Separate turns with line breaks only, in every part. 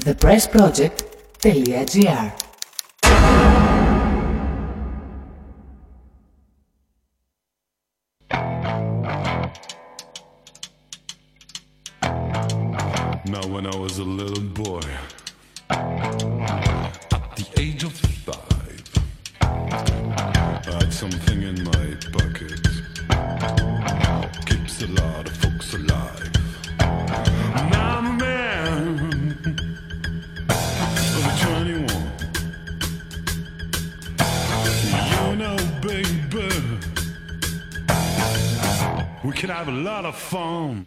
thepressproject.gr
Now, when I was a little boy, at the age of five, I had something in my pocket. Keeps a lot of have a lot of fun.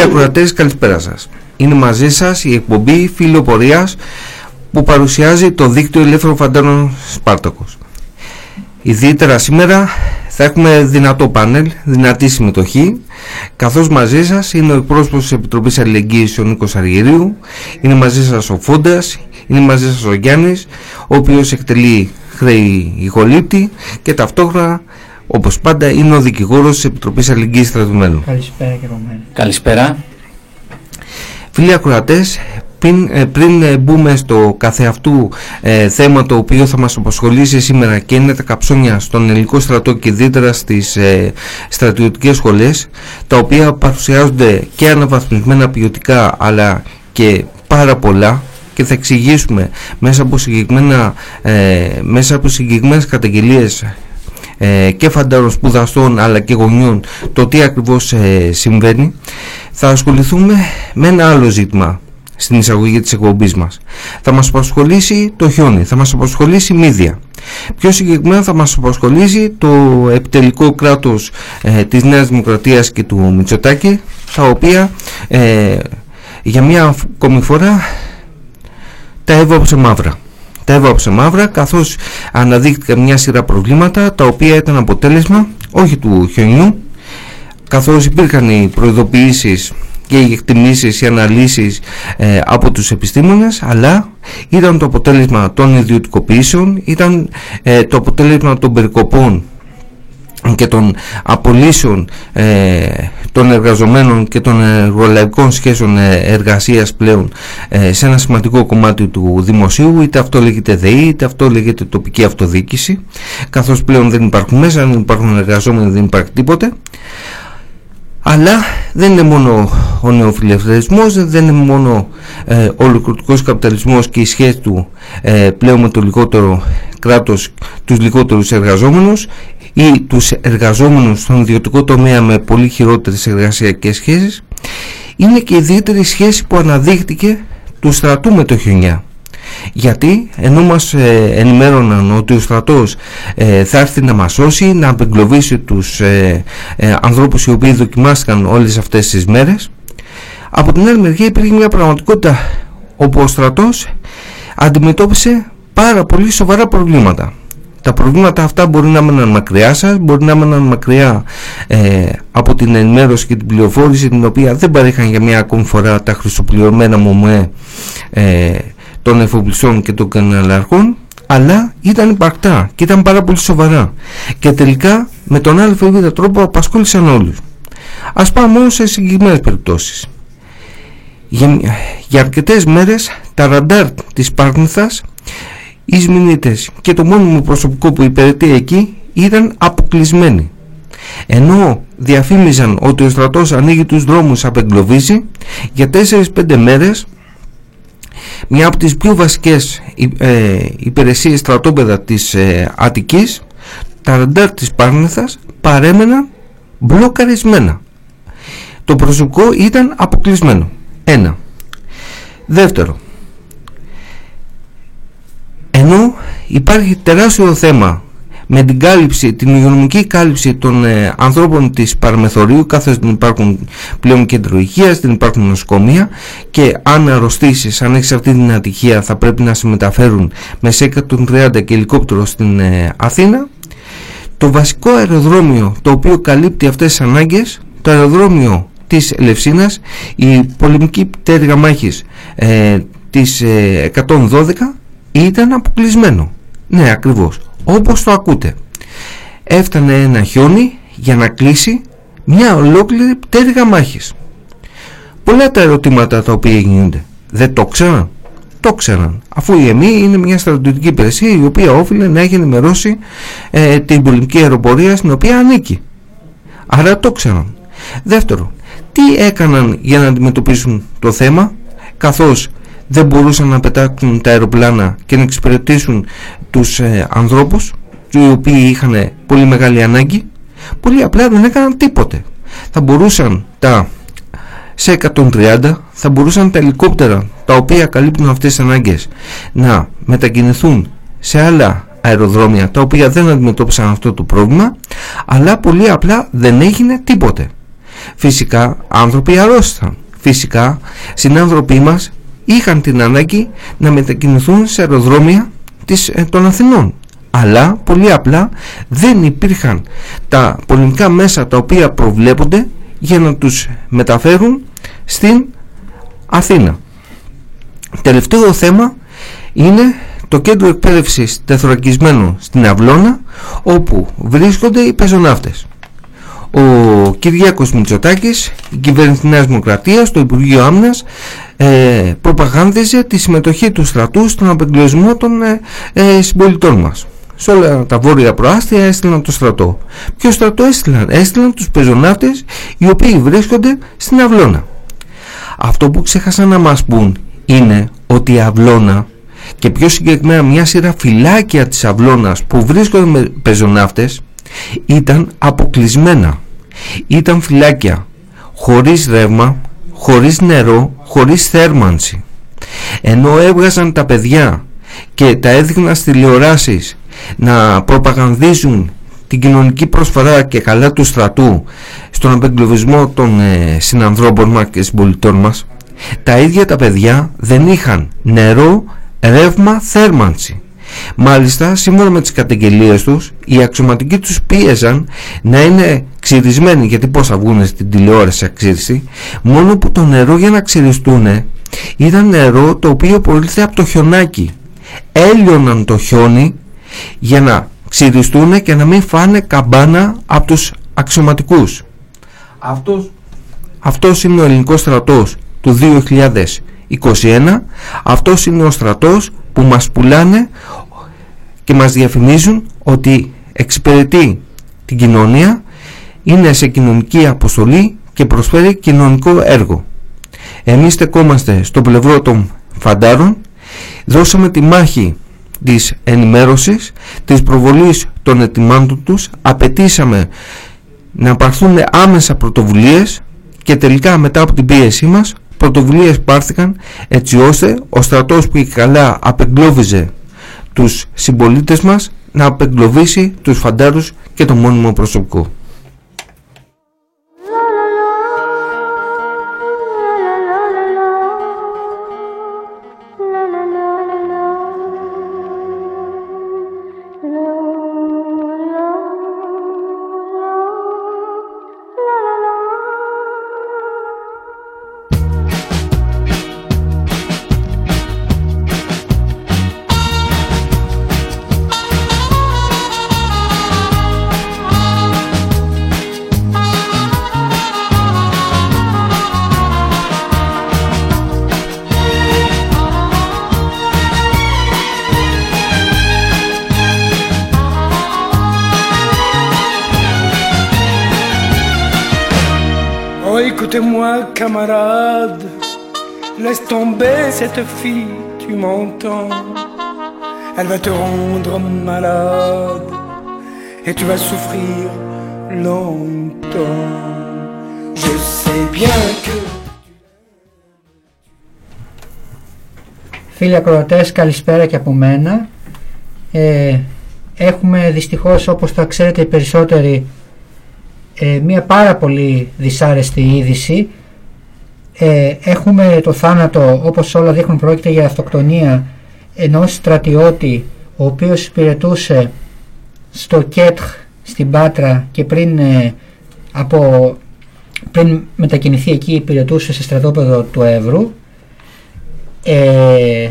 Φίλοι ακροατές καλησπέρα σας. Είναι μαζί σας η εκπομπή Φιλοπορίας που παρουσιάζει το δίκτυο ελεύθερων φαντάρων Σπάρτακος. Ιδιαίτερα σήμερα θα έχουμε δυνατό πάνελ, δυνατή συμμετοχή καθώς μαζί σας είναι ο εκπρόσωπος της Επιτροπής Αλληλεγγύης ο Νίκος Αργυρίου είναι μαζί σας ο Φόντας, είναι μαζί σας ο Γιάννης ο οποίος εκτελεί χρέη ηχολήπτη και ταυτόχρονα όπως πάντα είναι ο δικηγόρος της Επιτροπής Αλληλεγγύης Στρατουμένου.
Καλησπέρα και από μένα.
Καλησπέρα.
Φίλοι ακροατές, πριν, ε, πριν ε, μπούμε στο καθεαυτού ε, θέμα το οποίο θα μας απασχολήσει σήμερα και είναι τα καψόνια στον ελληνικό στρατό και ιδιαίτερα στις ε, στρατιωτικές σχολές τα οποία παρουσιάζονται και αναβαθμισμένα ποιοτικά αλλά και πάρα πολλά και θα εξηγήσουμε μέσα από, συγκεκριμένα, ε, μέσα από συγκεκριμένες καταγγελίες ε, και φαντάρων σπουδαστών αλλά και γονιών το τι ακριβώς ε, συμβαίνει. Θα ασχοληθούμε με ένα άλλο ζήτημα στην εισαγωγή της εκπομπής μας. Θα μας απασχολήσει το χιόνι θα μας απασχολήσει μύδια. Πιο συγκεκριμένα θα μας απασχολήσει το επιτελικό κράτος ε, της Νέας Δημοκρατίας και του Μητσοτάκη τα οποία ε, για μια ακόμη φορά τα έβαψε μαύρα τα έβαψε μαύρα καθώς αναδείχθηκαν μια σειρά προβλήματα τα οποία ήταν αποτέλεσμα όχι του χιονιού καθώς υπήρχαν οι προειδοποιήσεις και οι εκτιμήσεις, οι αναλύσεις ε, από τους επιστήμονες αλλά ήταν το αποτέλεσμα των ιδιωτικοποιήσεων ήταν ε, το αποτέλεσμα των περικοπών και των απολύσεων ε, των εργαζομένων και των εργολαϊκών σχέσεων ε, εργασίας πλέον ε, σε ένα σημαντικό κομμάτι του δημοσίου είτε αυτό λέγεται ΔΕΗ είτε αυτό λέγεται τοπική αυτοδιοίκηση καθώς πλέον δεν υπάρχουν μέσα, δεν υπάρχουν εργαζόμενοι, δεν υπάρχει τίποτε. Αλλά δεν είναι μόνο ο νεοφιλελευθερισμός, δεν είναι μόνο ε, ο ολοκληρωτικός καπιταλισμός και η σχέση του ε, πλέον με το λιγότερο κράτος, τους λιγότερους εργαζόμενους ή τους εργαζόμενους στον ιδιωτικό τομέα με πολύ χειρότερες εργασιακές σχέσεις είναι και η ιδιαίτερη σχέση που αναδείχθηκε του στρατού με το χιονιά. Γιατί ενώ μας ε, ενημέρωναν ότι ο στρατός ε, θα έρθει να μας σώσει να απεγκλωβίσει τους ε, ε, ανθρώπους οι οποίοι δοκιμάστηκαν όλες αυτές τις μέρες από την άλλη μεριά υπήρχε μια πραγματικότητα όπου ο στρατός αντιμετώπισε πάρα πολύ σοβαρά προβλήματα τα προβλήματα αυτά μπορεί να μέναν μακριά σας, μπορεί να μέναν μακριά ε, από την ενημέρωση και την πληροφόρηση την οποία δεν παρέχαν για μια ακόμη φορά τα χρυσοπληρωμένα μομέ ε, των εφοπλιστών και των καναλαρχών αλλά ήταν υπαρκτά και ήταν πάρα πολύ σοβαρά και τελικά με τον άλλο ή τρόπο απασχόλησαν όλους. Ας πάμε μόνο σε συγκεκριμένες περιπτώσεις. Για, για αρκετές μέρες τα ραντάρ της Πάρνηθας οι Σμινίτες και το μόνιμο προσωπικό που υπηρετεί εκεί ήταν αποκλεισμένοι. Ενώ διαφήμιζαν ότι ο στρατός ανοίγει τους δρόμους απεγκλωβίζει, για 4-5 μέρες μια από τις πιο βασικές ε, υπηρεσίες στρατόπεδα της ε, Αττικής, τα ραντάρ της Πάρνηθας παρέμεναν μπλοκαρισμένα. Το προσωπικό ήταν αποκλεισμένο. Ένα. Δεύτερο, ενώ υπάρχει τεράστιο θέμα με την κάλυψη, την υγειονομική κάλυψη των ε, ανθρώπων της παραμεθορίου καθώς δεν υπάρχουν πλέον κέντρο υγείας, δεν υπάρχουν νοσοκομεία και αν αρρωστήσεις, αν έχεις αυτή την ατυχία θα πρέπει να σε μεταφέρουν με σε 130 και ελικόπτερο στην ε, Αθήνα. Το βασικό αεροδρόμιο το οποίο καλύπτει αυτές τις ανάγκες το αεροδρόμιο της Ελευσίνας η πολεμική πτέρυγα μάχης ε, της 112 ήταν αποκλεισμένο. Ναι ακριβώς. Όπως το ακούτε. Έφτανε ένα χιόνι για να κλείσει μια ολόκληρη πτέρυγα μάχης. Πολλά τα ερωτήματα τα οποία γίνονται. Δεν το ξέραν. Το ξέραν. Αφού η ΕΜΗ είναι μια στρατιωτική υπηρεσία η οποία όφιλε να έχει ενημερώσει ε, την πολιτική αεροπορία στην οποία ανήκει. Άρα το ξέραν. Δεύτερο τι έκαναν για να αντιμετωπίσουν το θέμα καθώς δεν μπορούσαν να πετάξουν τα αεροπλάνα και να εξυπηρετήσουν τους ε, ανθρώπους οι οποίοι είχαν πολύ μεγάλη ανάγκη πολύ απλά δεν έκαναν τίποτε. Θα μπορούσαν τα σε 130 θα μπορούσαν τα ελικόπτερα τα οποία καλύπτουν αυτές τις ανάγκες να μετακινηθούν σε άλλα αεροδρόμια τα οποία δεν αντιμετώπισαν αυτό το πρόβλημα αλλά πολύ απλά δεν έγινε τίποτε. Φυσικά άνθρωποι αρρώστησαν. Φυσικά συνάνθρωποι μας είχαν την ανάγκη να μετακινηθούν σε αεροδρόμια της, ε, των Αθηνών αλλά πολύ απλά δεν υπήρχαν τα πολιτικά μέσα τα οποία προβλέπονται για να τους μεταφέρουν στην Αθήνα. Τελευταίο θέμα είναι το κέντρο εκπαίδευσης τεθωρακισμένο στην Αυλώνα όπου βρίσκονται οι πεζοναύτες ο Κυριάκος Μητσοτάκης, η κυβέρνηση της Νέας Δημοκρατίας, το Υπουργείο Άμυνας ε, προπαγάνδιζε τη συμμετοχή του στρατού στον απεγκλωβισμό των ε, ε, συμπολιτών μας. Σε όλα τα βόρεια προάστια έστειλαν το στρατό. Ποιο στρατό έστειλαν, έστειλαν τους πεζοναύτες οι οποίοι βρίσκονται στην Αυλώνα. Αυτό που ξέχασαν να μας πούν είναι ότι η Αυλώνα και πιο συγκεκριμένα μια σειρά φυλάκια της Αυλώνας που βρίσκονται με πεζοναύτες ήταν αποκλεισμένα. Ήταν φυλάκια χωρίς ρεύμα, χωρίς νερό, χωρίς θέρμανση. Ενώ έβγαζαν τα παιδιά και τα έδειχναν στις τηλεοράσεις να προπαγανδίζουν την κοινωνική προσφορά και καλά του στρατού στον απεγκλωβισμό των ε, συνανθρώπων μας και συμπολιτών μας τα ίδια τα παιδιά δεν είχαν νερό, ρεύμα, θέρμανση Μάλιστα, σύμφωνα με τις καταγγελίες τους, οι αξιωματικοί τους πίεζαν να είναι ξυρισμένοι, γιατί πώς θα βγουν στην τηλεόραση αξίριση, μόνο που το νερό για να ξυριστούν ήταν νερό το οποίο προήλθε από το χιονάκι. Έλειωναν το χιόνι για να ξυριστούν και να μην φάνε καμπάνα από τους αξιωματικούς. Αυτός, αυτός είναι ο ελληνικός στρατός του 2021, αυτός είναι ο στρατός που μας πουλάνε και μας διαφημίζουν ότι εξυπηρετεί την κοινωνία, είναι σε κοινωνική αποστολή και προσφέρει κοινωνικό έργο. Εμείς στεκόμαστε στο πλευρό των φαντάρων, δώσαμε τη μάχη της ενημέρωσης, της προβολής των ετοιμάντων τους, απαιτήσαμε να πάρθουν άμεσα πρωτοβουλίες και τελικά μετά από την πίεσή μας πρωτοβουλίες πάρθηκαν έτσι ώστε ο στρατός που καλά απεγκλώβιζε τους συμπολίτες μας να απεγκλωβίσει τους φαντάρους και το μόνιμο προσωπικό.
Cette fille, tu m'entends. Elle va te rendre malade et tu vas souffrir longtemps. Je sais bien que.
Φίλοι ακροατές, καλησπέρα και από μένα. Ε, έχουμε δυστυχώς όπως τα ξέρετε οι περισσότεροι ε, μια πάρα πολύ δυσάρεστη είδηση. Ε, έχουμε το θάνατο όπως όλα δείχνουν πρόκειται για αυτοκτονία ενός στρατιώτη ο οποίος υπηρετούσε στο ΚΕΤΧ στην Πάτρα και πριν, ε, από, πριν μετακινηθεί εκεί υπηρετούσε σε στρατόπεδο του Εύρου. Ε,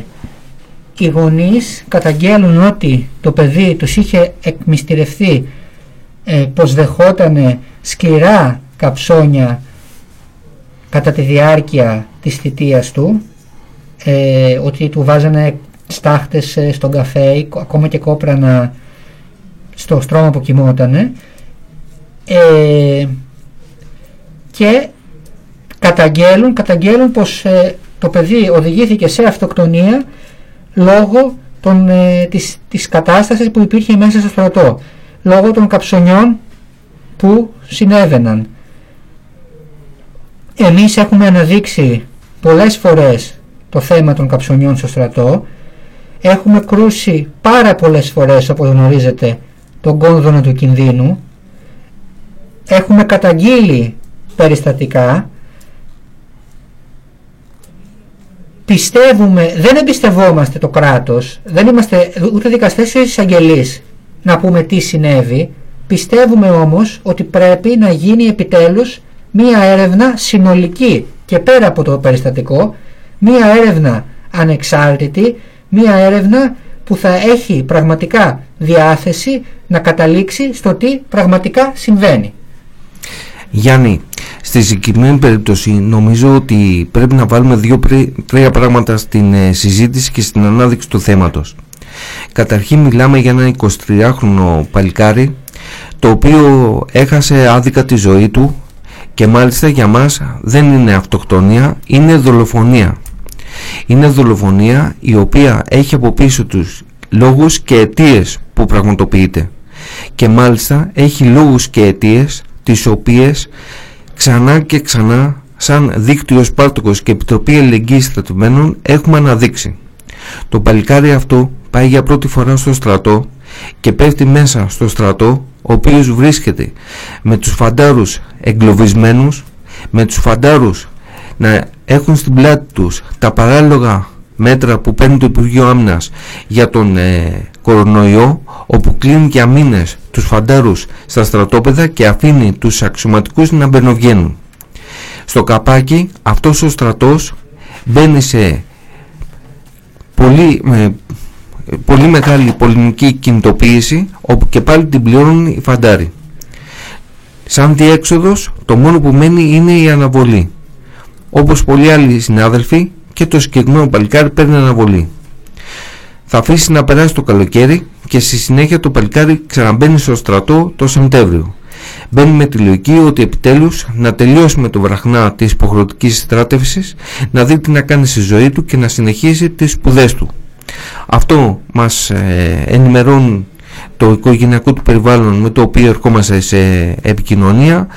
οι γονείς καταγγέλουν ότι το παιδί τους είχε εκμυστηρευθεί ε, πως δεχόταν σκληρά καψόνια κατά τη διάρκεια της θητείας του ε, ότι του βάζανε στάχτες ε, στον καφέ ακόμα και κόπρανα στο στρώμα που κοιμότανε ε, και καταγγέλουν, καταγγέλουν πως ε, το παιδί οδηγήθηκε σε αυτοκτονία λόγω των, ε, της, της κατάστασης που υπήρχε μέσα στο στρατό λόγω των καψονιών που συνέβαιναν. Εμείς έχουμε αναδείξει πολλές φορές το θέμα των καψονιών στο στρατό. Έχουμε κρούσει πάρα πολλές φορές όπως γνωρίζετε τον κόνδωνα του κινδύνου. Έχουμε καταγγείλει περιστατικά. Πιστεύουμε, δεν εμπιστευόμαστε το κράτος, δεν είμαστε ούτε δικαστές ούτε εισαγγελείς να πούμε τι συνέβη, πιστεύουμε όμως ότι πρέπει να γίνει επιτέλους μία έρευνα συνολική και πέρα από το περιστατικό, μία έρευνα ανεξάρτητη, μία έρευνα που θα έχει πραγματικά διάθεση να καταλήξει στο τι πραγματικά συμβαίνει.
Γιάννη, στη συγκεκριμένη περίπτωση νομίζω ότι πρέπει να βάλουμε δύο-τρία πράγματα στην ε, συζήτηση και στην ανάδειξη του θέματος. Καταρχήν μιλάμε για ένα 23χρονο παλικάρι το οποίο έχασε άδικα τη ζωή του και μάλιστα για μας δεν είναι αυτοκτονία, είναι δολοφονία. Είναι δολοφονία η οποία έχει από πίσω τους λόγους και αιτίες που πραγματοποιείται και μάλιστα έχει λόγους και αιτίες τις οποίες ξανά και ξανά σαν δίκτυο Σπάρτοκος και Επιτροπή Ελεγγύης Στρατευμένων έχουμε αναδείξει. Το παλικάρι αυτό πάει για πρώτη φορά στο στρατό και πέφτει μέσα στο στρατό ο οποίος βρίσκεται με τους φαντάρους εγκλωβισμένους με τους φαντάρους να έχουν στην πλάτη τους τα παράλογα μέτρα που παίρνει το Υπουργείο Άμυνας για τον ε, κορονοϊό όπου κλείνει για μήνες τους φαντάρους στα στρατόπεδα και αφήνει τους αξιωματικούς να μπαινοβγαίνουν. Στο καπάκι αυτός ο στρατός μπαίνει σε πολύ, πολύ μεγάλη πολεμική κινητοποίηση όπου και πάλι την πληρώνουν οι φαντάροι. Σαν διέξοδος το μόνο που μένει είναι η αναβολή. Όπως πολλοί άλλοι συνάδελφοι και το συγκεκριμένο παλικάρι παίρνει αναβολή. Θα αφήσει να περάσει το καλοκαίρι και στη συνέχεια το παλικάρι ξαναμπαίνει στο στρατό το Σεπτέμβριο. Μπαίνει με τη λογική ότι επιτέλους να τελειώσει με το βραχνά της υποχρεωτικής στράτευσης, να δει τι να κάνει στη ζωή του και να συνεχίσει τις σπουδές του. Αυτό μας ε, ενημερώνουν το οικογενειακό του περιβάλλον με το οποίο ερχόμαστε σε επικοινωνία.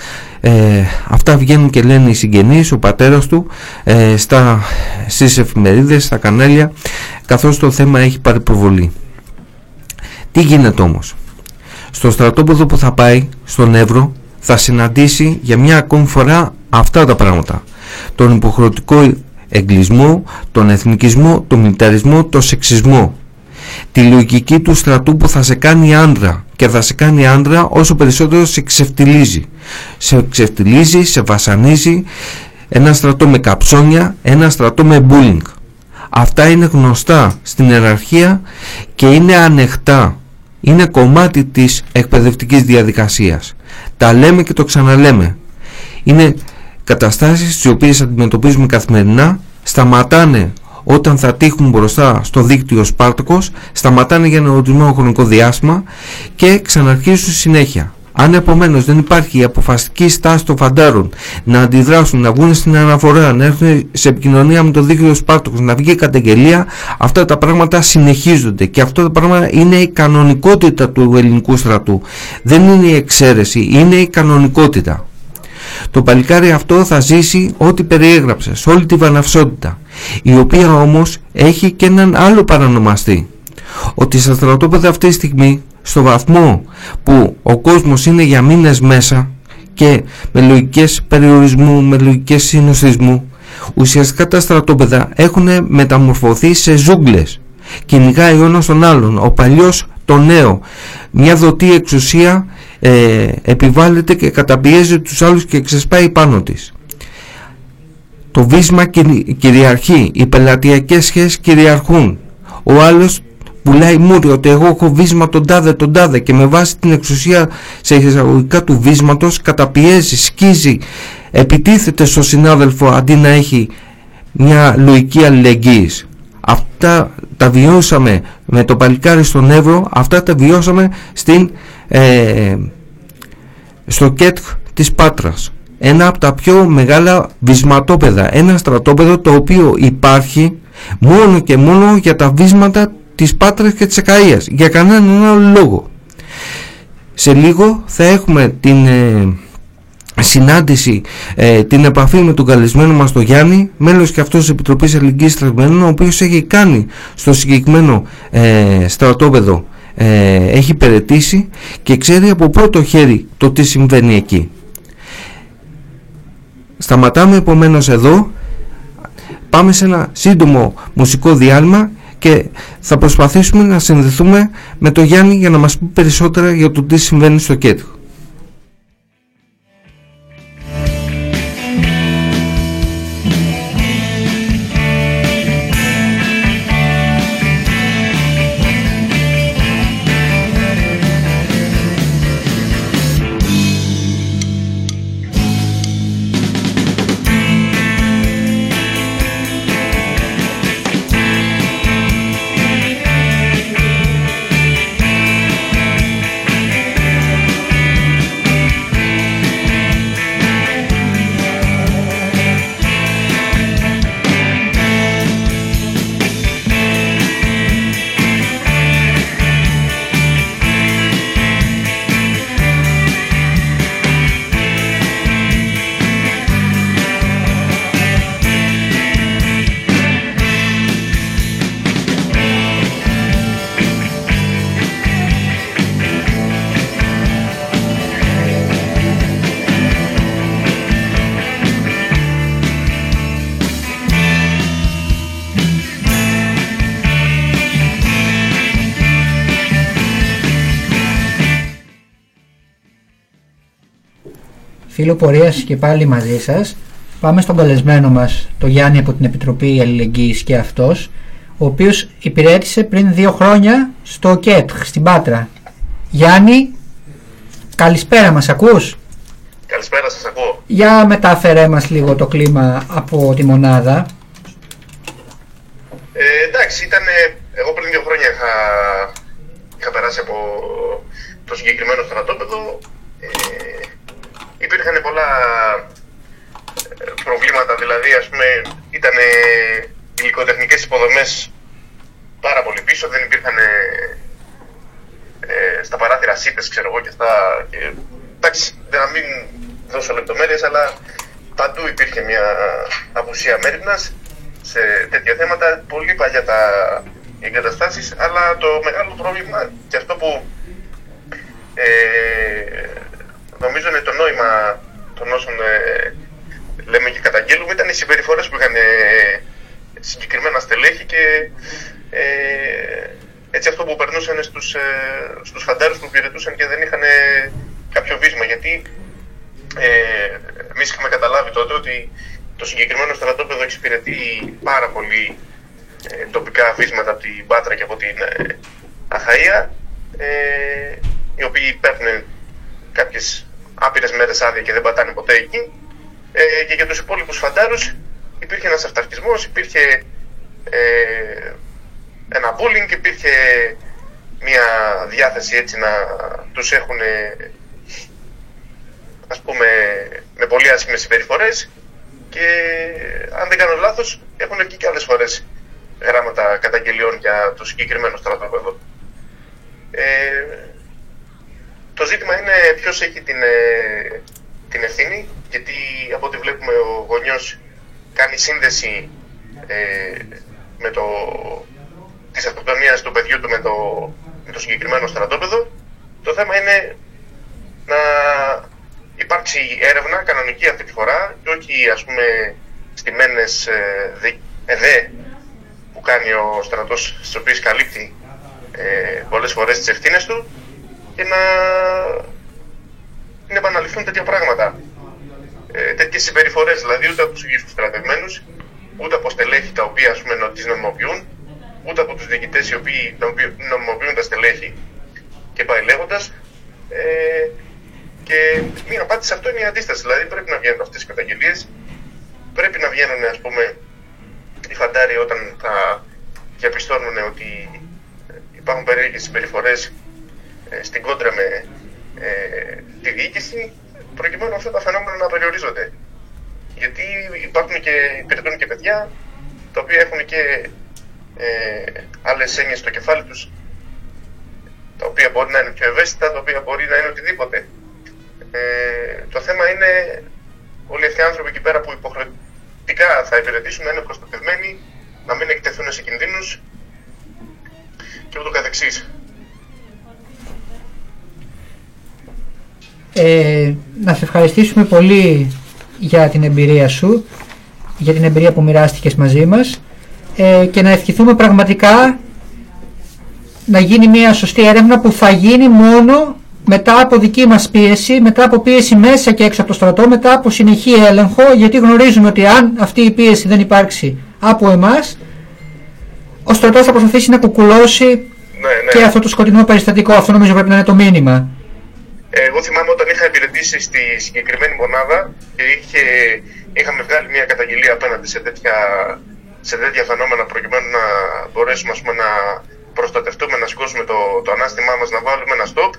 Ε, αυτά βγαίνουν και λένε οι συγγενείς, ο πατέρας του ε, στα, στις εφημερίδες, στα κανάλια καθώς το θέμα έχει πάρει προβολή. Τι γίνεται όμως; Στο στρατόπεδο που θα πάει στον Εύρο θα συναντήσει για μια ακόμη φορά αυτά τα πράγματα. Τον υποχρεωτικό εγκλισμό, τον εθνικισμό, τον μιλιταρισμό, τον σεξισμό τη λογική του στρατού που θα σε κάνει άντρα και θα σε κάνει άντρα όσο περισσότερο σε ξεφτιλίζει. Σε ξεφτιλίζει, σε βασανίζει ένα στρατό με καψόνια, ένα στρατό με bullying. Αυτά είναι γνωστά στην ιεραρχία και είναι ανεχτά. Είναι κομμάτι της εκπαιδευτικής διαδικασίας. Τα λέμε και το ξαναλέμε. Είναι καταστάσεις τις οποίες αντιμετωπίζουμε καθημερινά, σταματάνε όταν θα τύχουν μπροστά στο δίκτυο Σπάρτοκος σταματάνε για ένα ορισμένο χρονικό διάστημα και ξαναρχίζουν συνέχεια. Αν επομένως δεν υπάρχει η αποφασιστική στάση των φαντάρων να αντιδράσουν, να βγουν στην αναφορά, να έρθουν σε επικοινωνία με το δίκτυο Σπάρτοκος, να βγει καταγγελία, αυτά τα πράγματα συνεχίζονται και αυτά τα πράγματα είναι η κανονικότητα του ελληνικού στρατού. Δεν είναι η εξαίρεση, είναι η κανονικότητα. Το παλικάρι αυτό θα ζήσει ό,τι περιέγραψες, όλη τη βαναυσότητα, η οποία όμως έχει και έναν άλλο παρανομαστή. ότι στα στρατόπεδα αυτή τη στιγμή στο βαθμό που ο κόσμος είναι για μήνες μέσα και με λογικές περιορισμού, με λογικές συνοστισμού ουσιαστικά τα στρατόπεδα έχουν μεταμορφωθεί σε ζούγκλες. Κυνηγάει ο ένας τον άλλον. Ο παλιός το νέο. Μια δοτή εξουσία ε, επιβάλλεται και καταπιέζει τους άλλους και ξεσπάει πάνω της. Το βίσμα κυριαρχεί οι πελατειακές σχέσεις κυριαρχούν. Ο άλλος πουλάει μούρι ότι εγώ έχω βίσμα τον τάδε τον τάδε και με βάση την εξουσία σε εισαγωγικά του βίσματος καταπιέζει, σκίζει επιτίθεται στο συνάδελφο αντί να έχει μια λογική αλληλεγγύης. Αυτά τα βιώσαμε με το παλικάρι στον Εύρο αυτά τα βιώσαμε στην, ε, στο ΚΕΤ της Πάτρας. Ένα από τα πιο μεγάλα βυσματόπεδα. Ένα στρατόπεδο το οποίο υπάρχει μόνο και μόνο για τα βίσματα της Πάτρας και της Ακαΐας. Για κανέναν άλλο λόγο. Σε λίγο θα έχουμε την ε, συνάντηση, ε, την επαφή με τον καλεσμένο μας τον Γιάννη μέλος και αυτός της Επιτροπής Ελληνικής Στρατμένων ο οποίος έχει κάνει στο συγκεκριμένο ε, στρατόπεδο έχει υπηρετήσει και ξέρει από πρώτο χέρι το τι συμβαίνει εκεί σταματάμε επομένως εδώ πάμε σε ένα σύντομο μουσικό διάλειμμα και θα προσπαθήσουμε να συνδεθούμε με τον Γιάννη για να μας πει περισσότερα για το τι συμβαίνει στο κέντρο.
Φίλο πορείας και πάλι μαζί σας. Πάμε στον καλεσμένο μας, το Γιάννη από την Επιτροπή Αλληλεγγύης και αυτός, ο οποίος υπηρέτησε πριν δύο χρόνια στο ΚΕΤ, στην Πάτρα. Γιάννη, καλησπέρα μας, ακούς;
Καλησπέρα σας, ακούω.
Για μετάφερέ μας λίγο το κλίμα από τη μονάδα.
Ε, εντάξει, ήταν, εγώ πριν δύο χρόνια είχα, είχα περάσει από το συγκεκριμένο στρατόπεδο. Ε, υπήρχαν πολλά ε, προβλήματα, δηλαδή ας πούμε ήταν υλικοτεχνικές υποδομές πάρα πολύ πίσω, δεν υπήρχαν ε, στα παράθυρα σίτες ξέρω εγώ και αυτά και, εντάξει, δεν να μην δώσω λεπτομέρειες αλλά παντού υπήρχε μια απουσία μέρημνας σε τέτοια θέματα, πολύ παλιά τα εγκαταστάσεις αλλά το μεγάλο πρόβλημα και αυτό που ε, νομίζω είναι το νόημα των όσων ε, λέμε και καταγγέλουμε ήταν οι συμπεριφορές που είχαν ε, συγκεκριμένα στελέχη και ε, έτσι αυτό που περνούσαν στους, ε, στους φαντάρους που υπηρετούσαν και δεν είχαν κάποιο βίσμα. Γιατί ε, εμείς είχαμε καταλάβει τότε ότι το συγκεκριμένο στρατόπεδο εξυπηρετεί πάρα πολύ ε, τοπικά βίσματα από την Πάτρα και από την ε, Αχαΐα ε, οι οποίοι παίρνουν κάποιες άπειρες μέρες άδεια και δεν πατάνε ποτέ εκεί. Ε, και για τους υπόλοιπους φαντάρους υπήρχε ένας αυταρχισμός, υπήρχε ε, ένα bullying, υπήρχε μια διάθεση έτσι να τους έχουν ας πούμε με πολύ άσχημες συμπεριφορές και αν δεν κάνω λάθος έχουν βγει και άλλες φορές γράμματα καταγγελιών για το συγκεκριμένο στρατόπεδο. Ε, το ζήτημα είναι ποιος έχει την, ε, την ευθύνη, γιατί από ό,τι βλέπουμε ο γονιός κάνει σύνδεση ε, με, το, της αυτοκτονίας του παιδιού του με το, με το συγκεκριμένο στρατόπεδο. Το θέμα είναι να υπάρξει έρευνα κανονική αυτή τη φορά και όχι ας πούμε στημένες ε, δι- εδέ που κάνει ο στρατός στις οποίες καλύπτει ε, πολλές φορές τις ευθύνες του και να, να επαναληφθούν τέτοια πράγματα. Ε, τέτοιες συμπεριφορές δηλαδή ούτε από τους ίδιους τους στρατευμένους, ούτε από στελέχη τα οποία ας πούμε, νο- τις νομιμοποιούν, ούτε από τους διοικητές οι οποίοι νομιμοποιούν- νομιμοποιούν τα στελέχη και πάει λέγοντα. Ε, και μία απάντηση σε αυτό είναι η αντίσταση. Δηλαδή πρέπει να βγαίνουν αυτές οι καταγγελίες, πρέπει να βγαίνουν ας πούμε οι φαντάροι όταν θα διαπιστώνουν ότι ε, υπάρχουν περίεργες συμπεριφορές ε, στην κόντρα με ε, τη διοίκηση προκειμένου αυτά τα φαινόμενα να περιορίζονται. Γιατί υπάρχουν και υπηρετούν και παιδιά τα οποία έχουν και ε, άλλες έννοιες στο κεφάλι τους τα οποία μπορεί να είναι πιο ευαίσθητα, τα οποία μπορεί να είναι οτιδήποτε. Ε, το θέμα είναι όλοι αυτοί οι άνθρωποι εκεί πέρα που υποχρεωτικά θα υπηρετήσουν να είναι προστατευμένοι, να μην εκτεθούν σε κινδύνους και ούτω καθεξής.
Ε, να σε ευχαριστήσουμε πολύ για την εμπειρία σου, για την εμπειρία που μοιράστηκες μαζί μας ε, και να ευχηθούμε πραγματικά να γίνει μια σωστή έρευνα που θα γίνει μόνο μετά από δική μας πίεση, μετά από πίεση μέσα και έξω από το στρατό, μετά από συνεχή έλεγχο, γιατί γνωρίζουμε ότι αν αυτή η πίεση δεν υπάρξει από εμάς, ο στρατός θα προσπαθήσει να κουκουλώσει
Ναι, ναι.
και αυτό το σκοτεινό περιστατικό. Αυτό νομίζω πρέπει να είναι το μήνυμα.
Ε, Εγώ θυμάμαι όταν είχα υπηρετήσει στη συγκεκριμένη μονάδα και είχε, είχαμε βγάλει μια καταγγελία απέναντι σε τέτοια, σε τέτοια φαινόμενα προκειμένου να μπορέσουμε ας πούμε, να προστατευτούμε, να σηκώσουμε το, το ανάστημά μας, να βάλουμε ένα stop.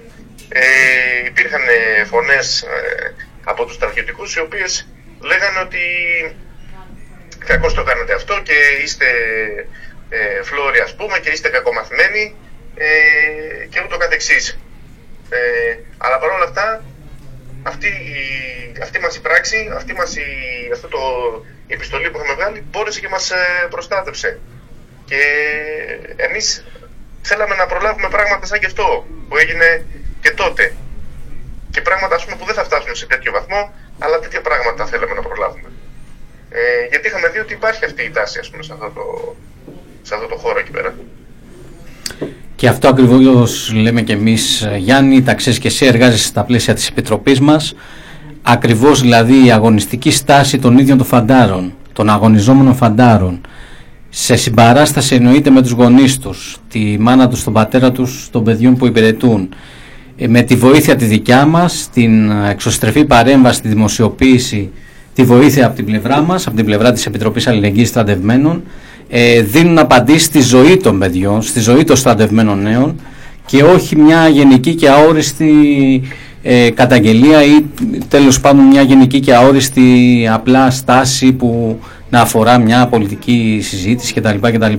Ε, υπήρχαν ε, φωνές ε, από τους στρατιωτικούς οι οποίες λέγανε ότι κακώς το κάνετε αυτό και είστε ε, φλόροι ας πούμε και είστε κακομαθημένοι ε, και ούτω καθεξής. Ε, αλλά παρόλα αυτά, αυτή, η, αυτή μας η πράξη, αυτή μας η, αυτό το, η επιστολή που είχαμε βγάλει μπόρεσε και μας ε, προστάτευσε. Και εμείς θέλαμε να προλάβουμε πράγματα σαν και αυτό που έγινε και τότε. Και πράγματα ας πούμε, που δεν θα φτάσουν σε τέτοιο βαθμό, αλλά τέτοια πράγματα θέλαμε να προλάβουμε. Ε, γιατί είχαμε δει ότι υπάρχει αυτή η τάση ας πούμε, σε, αυτό το, σε αυτό το χώρο εκεί πέρα.
Και αυτό ακριβώς λέμε και εμείς Γιάννη, τα ξέρεις και εσύ εργάζεσαι στα πλαίσια της Επιτροπής μας. Ακριβώς δηλαδή η αγωνιστική στάση των ίδιων των φαντάρων των αγωνιζόμενων φαντάρων σε συμπαράσταση εννοείται με τους γονείς τους τη μάνα τους, τον πατέρα τους, των παιδιών που υπηρετούν Ε, με τη βοήθεια τη δικιά μας την εξωστρεφή παρέμβαση, τη δημοσιοποίηση τη βοήθεια από την πλευρά μας από την πλευρά της Επιτροπής Αλληλεγγύης Στρατευμένων ε, δίνουν απαντήσεις στη ζωή των παιδιών, στη ζωή των στρατευμένων νέων και όχι μια γενική και αόριστη ε, καταγγελία ή τέλος πάντων μια γενική και αόριστη απλά στάση που να αφορά μια πολιτική συζήτηση κτλ. κτλ.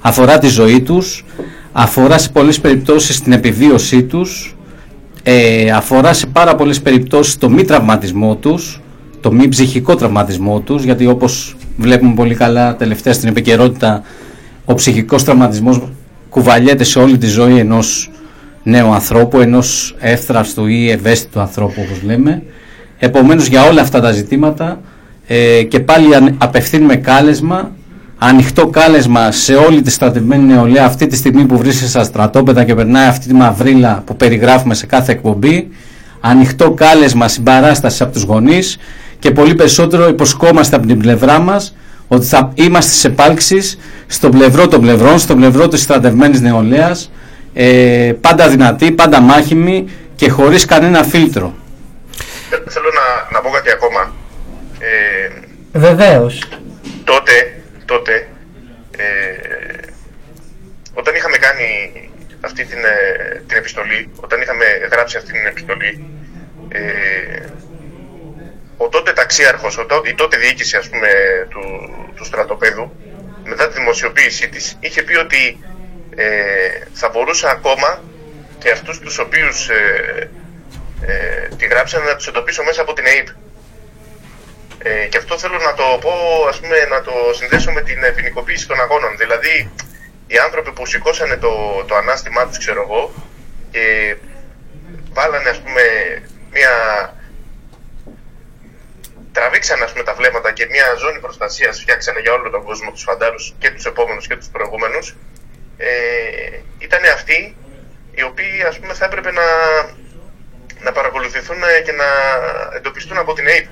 Αφορά τη ζωή τους, αφορά σε πολλές περιπτώσεις την επιβίωσή τους, ε, αφορά σε πάρα πολλές περιπτώσεις το μη τραυματισμό τους, το μη ψυχικό τραυματισμό τους, γιατί όπως βλέπουμε πολύ καλά τελευταία στην επικαιρότητα, ο ψυχικός τραυματισμός κουβαλιέται σε όλη τη ζωή ενός νέου ανθρώπου, ενός εύθραυστου ή ευαίσθητου ανθρώπου όπως λέμε. Επομένως για όλα αυτά τα ζητήματα ε, και πάλι αν- απευθύνουμε κάλεσμα, ανοιχτό κάλεσμα σε όλη τη στρατευμένη νεολαία αυτή τη στιγμή που βρίσκεται στα στρατόπεδα και περνάει αυτή τη μαυρίλα που περιγράφουμε σε κάθε εκπομπή, ανοιχτό κάλεσμα συμπαράσταση από τους γονείς και πολύ περισσότερο υποσχόμαστε από την πλευρά μας ότι θα είμαστε σε επάλξεις στο πλευρό των πλευρών, στο πλευρό της στρατευμένης νεολαίας, ε, πάντα δυνατή, πάντα μάχημη και χωρίς κανένα φίλτρο.
Θε- Θέλω να, να πω κάτι ακόμα. Ε,
Βεβαίως.
τότε, τότε ε, όταν είχαμε κάνει αυτή την, ε, την επιστολή, όταν είχαμε γράψει αυτή την επιστολή, ε, ο τότε ταξίαρχος, ο τότε, η τότε διοίκηση ας πούμε, του, του στρατοπέδου, μετά τη δημοσιοποίησή της, είχε πει ότι ε, θα μπορούσα ακόμα και αυτούς τους οποίους ε, ε, τη γράψανε να τους εντοπίσω μέσα από την ΑΕΠ. Ε, και αυτό θέλω να το πω, ας πούμε, να το συνδέσω με την ε, ποινικοποίηση των αγώνων. Δηλαδή, οι άνθρωποι που σηκώσανε το, το ανάστημά τους, ξέρω εγώ, και βάλανε ας πούμε μια... Τραβήξανε ας πούμε τα βλέμματα και μια ζώνη προστασίας φτιάξανε για όλο τον κόσμο τους φαντάρους και τους επόμενους και τους προηγούμενους ε, ήταν αυτοί οι οποίοι ας πούμε θα έπρεπε να, να παρακολουθηθούν και να εντοπιστούν από την ΑΕΠ.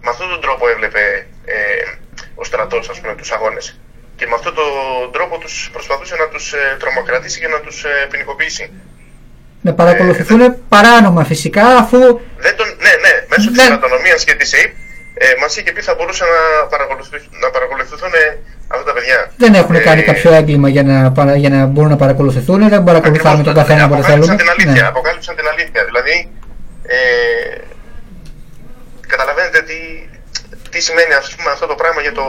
Με αυτόν τον τρόπο έβλεπε ε, ο στρατός ας πούμε τους αγώνες και με αυτόν τον τρόπο τους προσπαθούσε να τους ε, τρομοκρατήσει και να τους ε, ποινικοποιήσει.
Να παρακολουθηθούν ε, παράνομα φυσικά αφού...
Δεν τον, ναι, ναι, μέσω
Ναι.
της στρατονομίας και της ΑΕΠ ε, μας είχε πει θα μπορούσε να, παρακολουθηθούν, να παρακολουθηθούν ε, αυτά τα παιδιά.
Δεν έχουν
Ε,
κάνει κάποιο έγκλημα για να, παρα- για να μπορούν να παρακολουθούν, δεν παρακολουθάμε
Ακριβώς,
τον καθένα όποτε
αποκάλυψαν
θέλουμε.
την αλήθεια,
Ναι.
αποκάλυψαν την αλήθεια. Δηλαδή, ε, καταλαβαίνετε τι, τι σημαίνει ας πούμε, αυτό το πράγμα για το,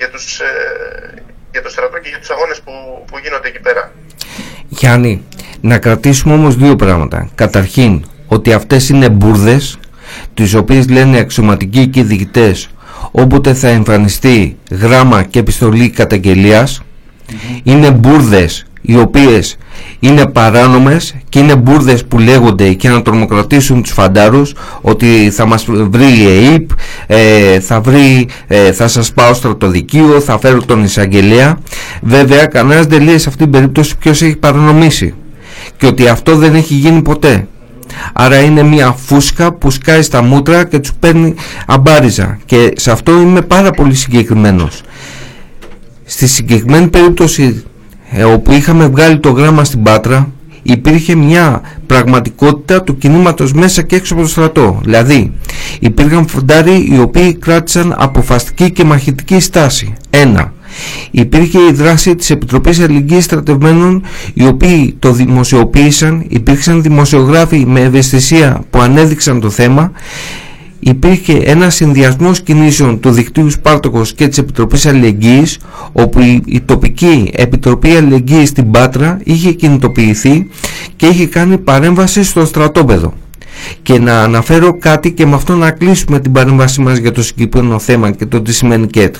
για, τους, ε, για το στρατό και για τους αγώνες που, που γίνονται εκεί πέρα.
Γιάννη, να κρατήσουμε όμως δύο πράγματα. Καταρχήν, ότι αυτές είναι μπουρδες, τις οποίες λένε αξιωματικοί και διοικητές όποτε θα εμφανιστεί γράμμα και επιστολή καταγγελίας. Είναι μπουρδες οι οποίες είναι παράνομες και είναι μπουρδες που λέγονται για να τρομοκρατήσουν τους φαντάρους ότι θα μας βρει η ΕΕΠ, ε, θα, βρει, ε, θα σας πάω στρατοδικείο, θα φέρω τον εισαγγελέα. Βέβαια κανένας δεν λέει σε αυτήν την περίπτωση ποιος έχει παρανομήσει και ότι αυτό δεν έχει γίνει ποτέ. Άρα είναι μια φούσκα που σκάει στα μούτρα και τους παίρνει αμπάριζα και σε αυτό είμαι πάρα πολύ συγκεκριμένος. Στη συγκεκριμένη περίπτωση ε, όπου είχαμε βγάλει το γράμμα στην Πάτρα υπήρχε μια πραγματικότητα του κινήματος μέσα και έξω από το στρατό. Δηλαδή υπήρχαν φοντάροι οι οποίοι κράτησαν αποφαστική και μαχητική στάση. Ένα. Υπήρχε η δράση της Επιτροπής Αλληλεγγύης Στρατευμένων οι οποίοι το δημοσιοποίησαν, υπήρξαν δημοσιογράφοι με ευαισθησία που ανέδειξαν το θέμα υπήρχε ένας συνδυασμός κινήσεων του δικτύου Σπάρτοκος και της Επιτροπής Αλληλεγγύης όπου η, η τοπική Επιτροπή Αλληλεγγύης στην Πάτρα είχε κινητοποιηθεί και είχε κάνει παρέμβαση στο στρατόπεδο. Και να αναφέρω κάτι και με αυτό να κλείσουμε την παρέμβασή μας για το συγκεκριμένο θέμα και το τι σημαίνει ΚΕΤ.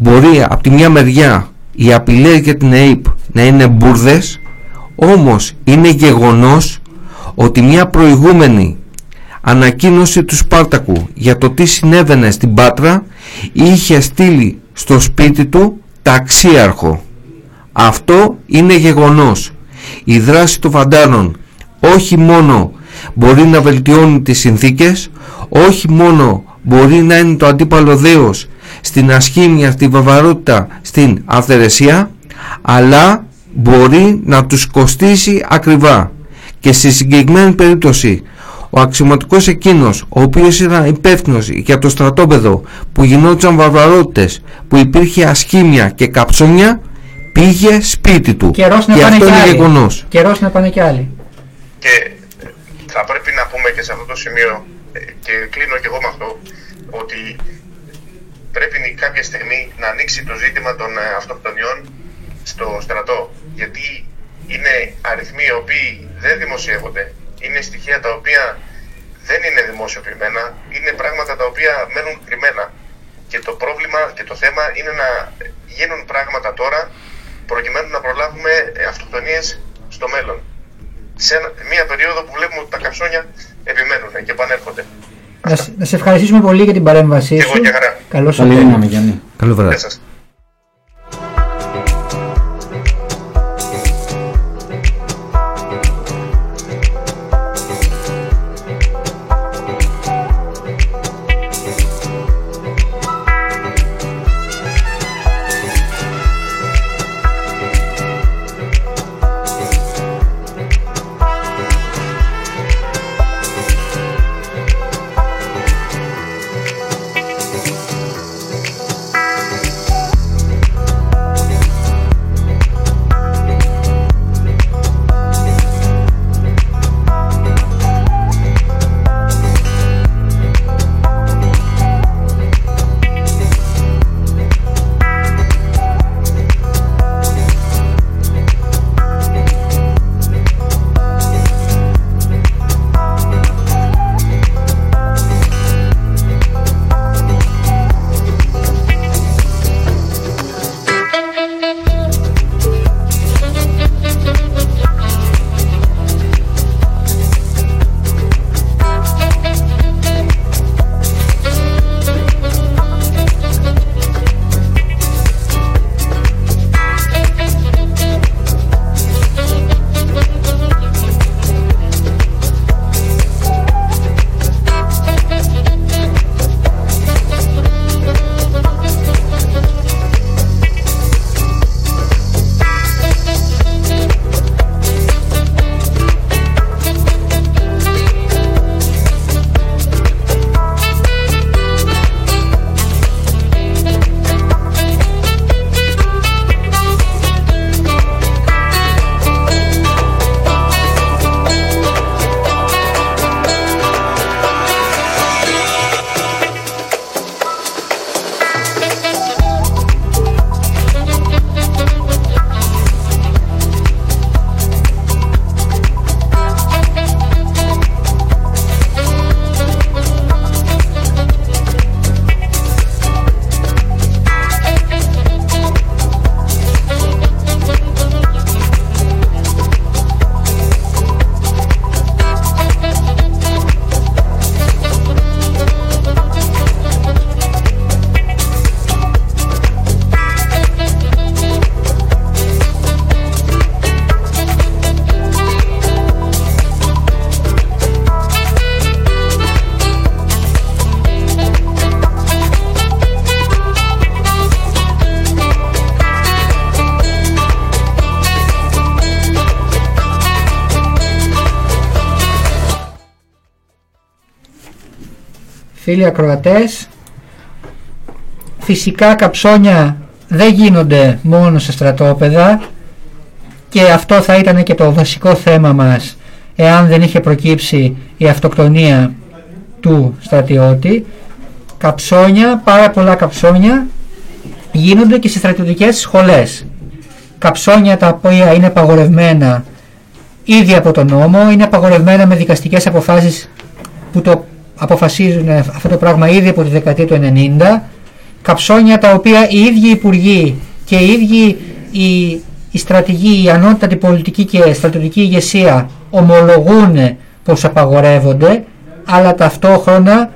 Μπορεί από τη μια μεριά οι απειλές για την ΑΕΠ να είναι μπουρδες όμως είναι γεγονός ότι μια προηγούμενη ανακοίνωση του Σπάρτακου για το τι συνέβαινε στην Πάτρα είχε στείλει στο σπίτι του ταξίαρχο. Αυτό είναι γεγονός. Η δράση των φαντάρων όχι μόνο μπορεί να βελτιώνει τις συνθήκες, όχι μόνο μπορεί να είναι το αντίπαλο δέος στην ασχήμια, στη βαβαρότητα, στην αυθαιρεσία, αλλά μπορεί να τους κοστίσει ακριβά. Και στη συγκεκριμένη περίπτωση ο αξιωματικός εκείνος ο οποίος ήταν υπεύθυνος για το στρατόπεδο που γινόντουσαν βαρβαρότητες που υπήρχε ασχήμια και καψόνια πήγε σπίτι του
Καιρός να
και
πάνε
αυτό
κι
είναι
άλλοι.
γεγονός
Καιρός να πάνε κι άλλοι.
Και θα πρέπει να πούμε και σε αυτό το σημείο, ε, και κλείνω και εγώ με αυτό, ότι πρέπει κάποια στιγμή να ανοίξει το ζήτημα των ε, αυτοκτονιών στο στρατό. Γιατί είναι αριθμοί οι οποίοι δεν δημοσιεύονται, είναι στοιχεία τα οποία δεν είναι δημοσιοποιημένα, είναι πράγματα τα οποία μένουν κρυμμένα. Και το πρόβλημα και το θέμα είναι να γίνουν πράγματα τώρα προκειμένου να προλάβουμε ε, αυτοκτονίες στο μέλλον. Σε ένα- μια περίοδο που βλέπουμε ότι τα καψόνια επιμένουν και επανέρχονται.
Να, σε- να σε ευχαριστήσουμε πολύ για την παρέμβασή
Και εγώ
σου.
και χαρά.
Καλώς
Καλή
ήρθατε.
δύναμη Γιάννη.
Καλό βράδυ
φίλοι ακροατές, φυσικά καψόνια δεν γίνονται μόνο σε στρατόπεδα και αυτό θα ήταν και το βασικό θέμα μας εάν δεν είχε προκύψει η αυτοκτονία του στρατιώτη. Καψόνια, πάρα πολλά καψόνια γίνονται και σε στρατιωτικές σχολές. Καψόνια τα οποία είναι απαγορευμένα ήδη από τον νόμο, είναι απαγορευμένα με δικαστικές αποφάσεις που το αποφασίζουν αυτό το πράγμα ήδη από τη δεκαετία του 90. Καψόνια τα οποία οι ίδιοι υπουργοί και οι ίδιοι οι, οι στρατηγοί, η ανώτατη πολιτική και στρατιωτική ηγεσία ομολογούν πως απαγορεύονται αλλά ταυτόχρονα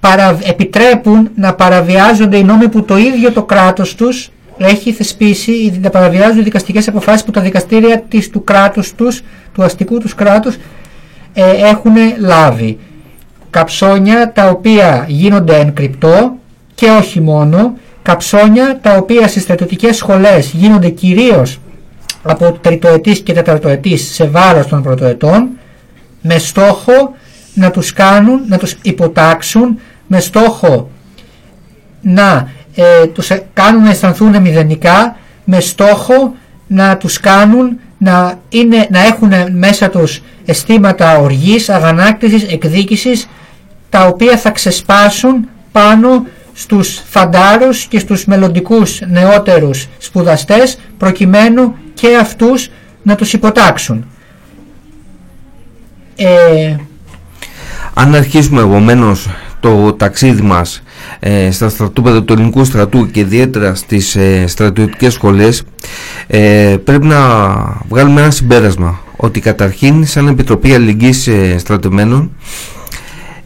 παρα, επιτρέπουν να παραβιάζονται οι νόμοι που το ίδιο το κράτος τους έχει θεσπίσει, να παραβιάζουν δικαστικές αποφάσεις που τα δικαστήρια της, του κράτους τους, του αστικού τους κράτους ε, έχουν λάβει. Καψόνια τα οποία γίνονται εν κρυπτό και όχι μόνο, καψόνια τα οποία στις στρατιωτικές σχολές γίνονται κυρίως από τριτοετής και τεταρτοετής σε βάρος των πρωτοετών με στόχο να τους κάνουν, να τους υποτάξουν με στόχο να ε, τους κάνουν να αισθανθούν μηδενικά με στόχο να τους κάνουν να, είναι, να έχουν μέσα τους αισθήματα οργής, αγανάκτησης, εκδίκησης τα οποία θα ξεσπάσουν πάνω στους φαντάρους και στους μελλοντικούς νεότερους σπουδαστές προκειμένου και αυτούς να τους υποτάξουν.
Ε, Αν αρχίσουμε επομένως το ταξίδι μας ε, στα στρατόπεδα του ελληνικού στρατού και ιδιαίτερα στις ε, στρατιωτικές σχολές ε, πρέπει να βγάλουμε ένα συμπέρασμα ότι καταρχήν σαν Επιτροπή Αλληλεγγύης ε, Στρατεμένων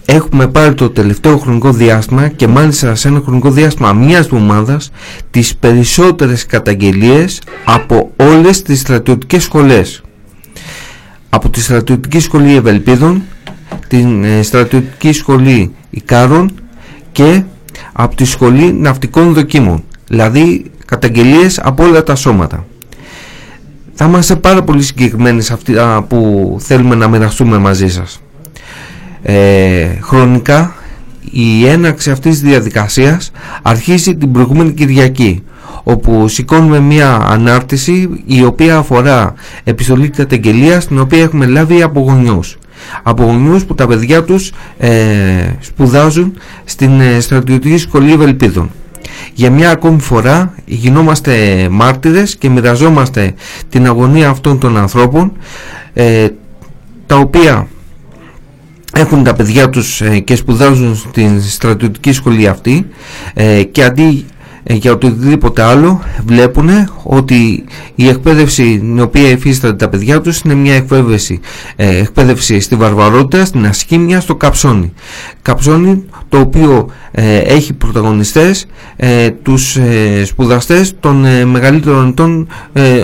έχουμε πάρει το τελευταίο χρονικό διάστημα και μάλιστα σε ένα χρονικό διάστημα μιας εβδομάδας τις περισσότερες καταγγελίες από όλες τις στρατιωτικές σχολές. Από τη στρατιωτική σχολή Ευελπίδων την ε, στρατιωτική σχολή Ικάρων και από τη σχολή ναυτικών δοκίμων δηλαδή καταγγελίες από όλα τα σώματα. Θα είμαστε πάρα πολύ συγκεκριμένοι σε αυτά που θέλουμε να μοιραστούμε μαζί σας. Ε, χρονικά η έναξη αυτής της διαδικασίας αρχίζει την προηγούμενη Κυριακή όπου σηκώνουμε μια ανάρτηση η οποία αφορά επιστολή καταγγελίας την οποία έχουμε λάβει από γονιούς από γονιούς που τα παιδιά τους ε, σπουδάζουν στην ε, στρατιωτική σχολή Ευελπίδων για μια ακόμη φορά γινόμαστε μάρτυρες και μοιραζόμαστε την αγωνία αυτών των ανθρώπων ε, τα οποία έχουν τα παιδιά τους ε, και σπουδάζουν στην στρατιωτική σχολή αυτή ε, και αντί ε, για οτιδήποτε άλλο βλέπουν ότι η εκπαίδευση την οποία υφίσταται τα παιδιά τους είναι μια εκπαίδευση, εκπαίδευση στη βαρβαρότητα, στην ασχήμια, στο καψόνι. Καψόνι το οποίο έχει πρωταγωνιστές τους σπουδαστές των μεγαλύτερων ετών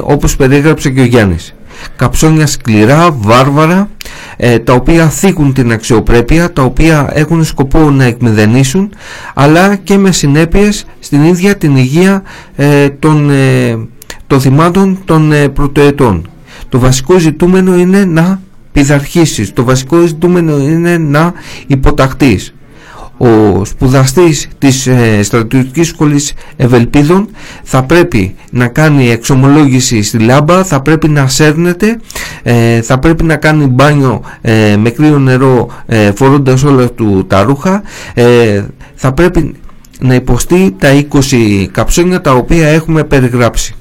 όπως περιέγραψε και ο Γιάννης καψόνια σκληρά, βάρβαρα, ε, τα οποία θίγουν την αξιοπρέπεια, τα οποία έχουν σκοπό να εκμεδενήσουν, αλλά και με συνέπειες στην ίδια την υγεία ε, των, ε, των θυμάτων των πρωτοετών. Το βασικό ζητούμενο είναι να πειθαρχήσεις, το βασικό ζητούμενο είναι να υποταχτείς ο σπουδαστής της ε, στρατιωτικής σχολής Ευελπίδων θα πρέπει να κάνει εξομολόγηση στη λάμπα, θα πρέπει να σέρνεται, ε, θα πρέπει να κάνει μπάνιο ε, με κρύο νερό ε, φορώντας όλα του τα ρούχα, ε, θα πρέπει να υποστεί τα 20 καψόνια τα οποία έχουμε περιγράψει.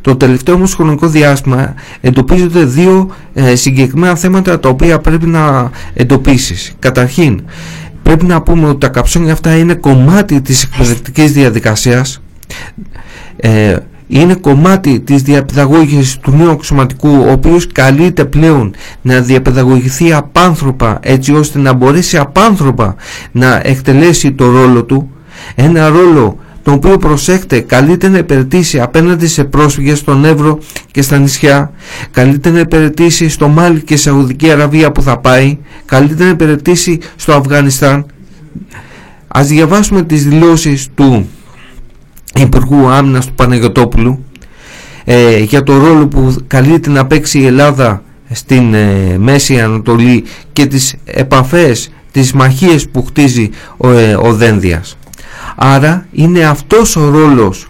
Το τελευταίο όμως χρονικό διάστημα εντοπίζονται δύο συγκεκριμένα θέματα τα οποία πρέπει να εντοπίσεις. Καταρχήν, πρέπει να πούμε ότι τα καψόνια αυτά είναι κομμάτι της εκπαιδευτικής διαδικασίας. Ε, είναι κομμάτι της διαπαιδαγώγησης του νέου αξιωματικού ο οποίος καλείται πλέον να διαπαιδαγωγηθεί απάνθρωπα έτσι ώστε να μπορέσει απάνθρωπα να εκτελέσει το ρόλο του. Ένα ρόλο τον οποίο προσέχτε καλείται να υπηρετήσει απέναντι σε πρόσφυγες στον Εύρο και στα νησιά. Καλείται να υπηρετήσει στο Μάλι και Σαουδική Αραβία που θα πάει. Καλείται να υπηρετήσει στο Αφγανιστάν. Ας διαβάσουμε τις δηλώσεις του Υπουργού Άμυνας του Παναγιωτόπουλου ε, για το ρόλο που καλείται να παίξει η Ελλάδα στην ε, Μέση Ανατολή και τις επαφές τις μαχίες που χτίζει ο, ε, ο Δένδιας. Άρα είναι αυτός ο ρόλος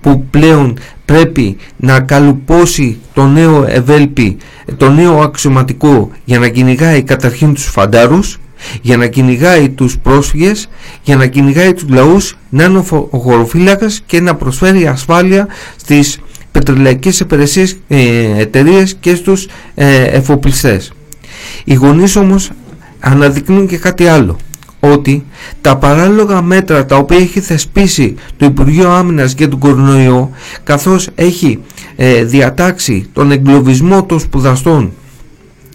που πλέον πρέπει να καλουπώσει το νέο ευέλπι, το νέο αξιωματικό για να κυνηγάει καταρχήν τους φαντάρους, για να κυνηγάει τους πρόσφυγες, για να κυνηγάει τους λαούς, να είναι ο χωροφύλακας και να προσφέρει ασφάλεια στις πετρελαϊκές υπηρεσίες ε, εταιρείες και στους ε, εφοπλιστές. Οι γονείς όμως αναδεικνύουν και κάτι άλλο ότι τα παράλογα μέτρα τα οποία έχει θεσπίσει το Υπουργείο Άμυνας για τον κορονοϊό καθώς έχει ε, διατάξει τον εγκλωβισμό των σπουδαστών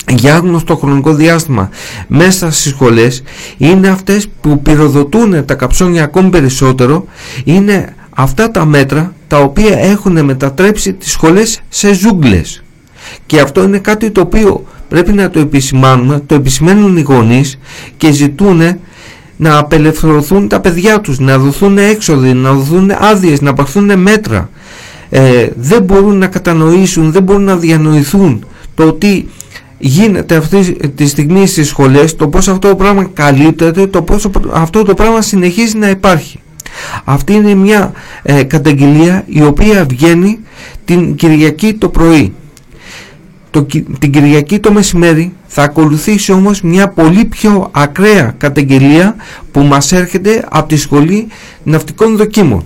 για άγνωστο χρονικό διάστημα μέσα στις σχολές είναι αυτές που πυροδοτούν τα καψόνια ακόμη περισσότερο. Είναι αυτά τα μέτρα τα οποία έχουν μετατρέψει τις σχολές σε ζούγκλες. Και αυτό είναι κάτι το οποίο πρέπει να το επισημάνουμε το επισημαίνουν οι γονείς και ζητούν να απελευθερωθούν τα παιδιά τους να δοθούν έξοδοι, να δοθούν άδειες, να πάρθουν μέτρα ε, δεν μπορούν να κατανοήσουν δεν μπορούν να διανοηθούν το ότι γίνεται αυτή τη στιγμή στις σχολές το πως αυτό το πράγμα καλύπτεται το πως αυτό το πράγμα συνεχίζει να υπάρχει αυτή είναι μια ε, καταγγελία η οποία βγαίνει την Κυριακή το πρωί. Το, την Κυριακή το μεσημέρι θα ακολουθήσει όμως μια πολύ πιο ακραία καταγγελία που μας έρχεται από τη Σχολή Ναυτικών Δοκίμων.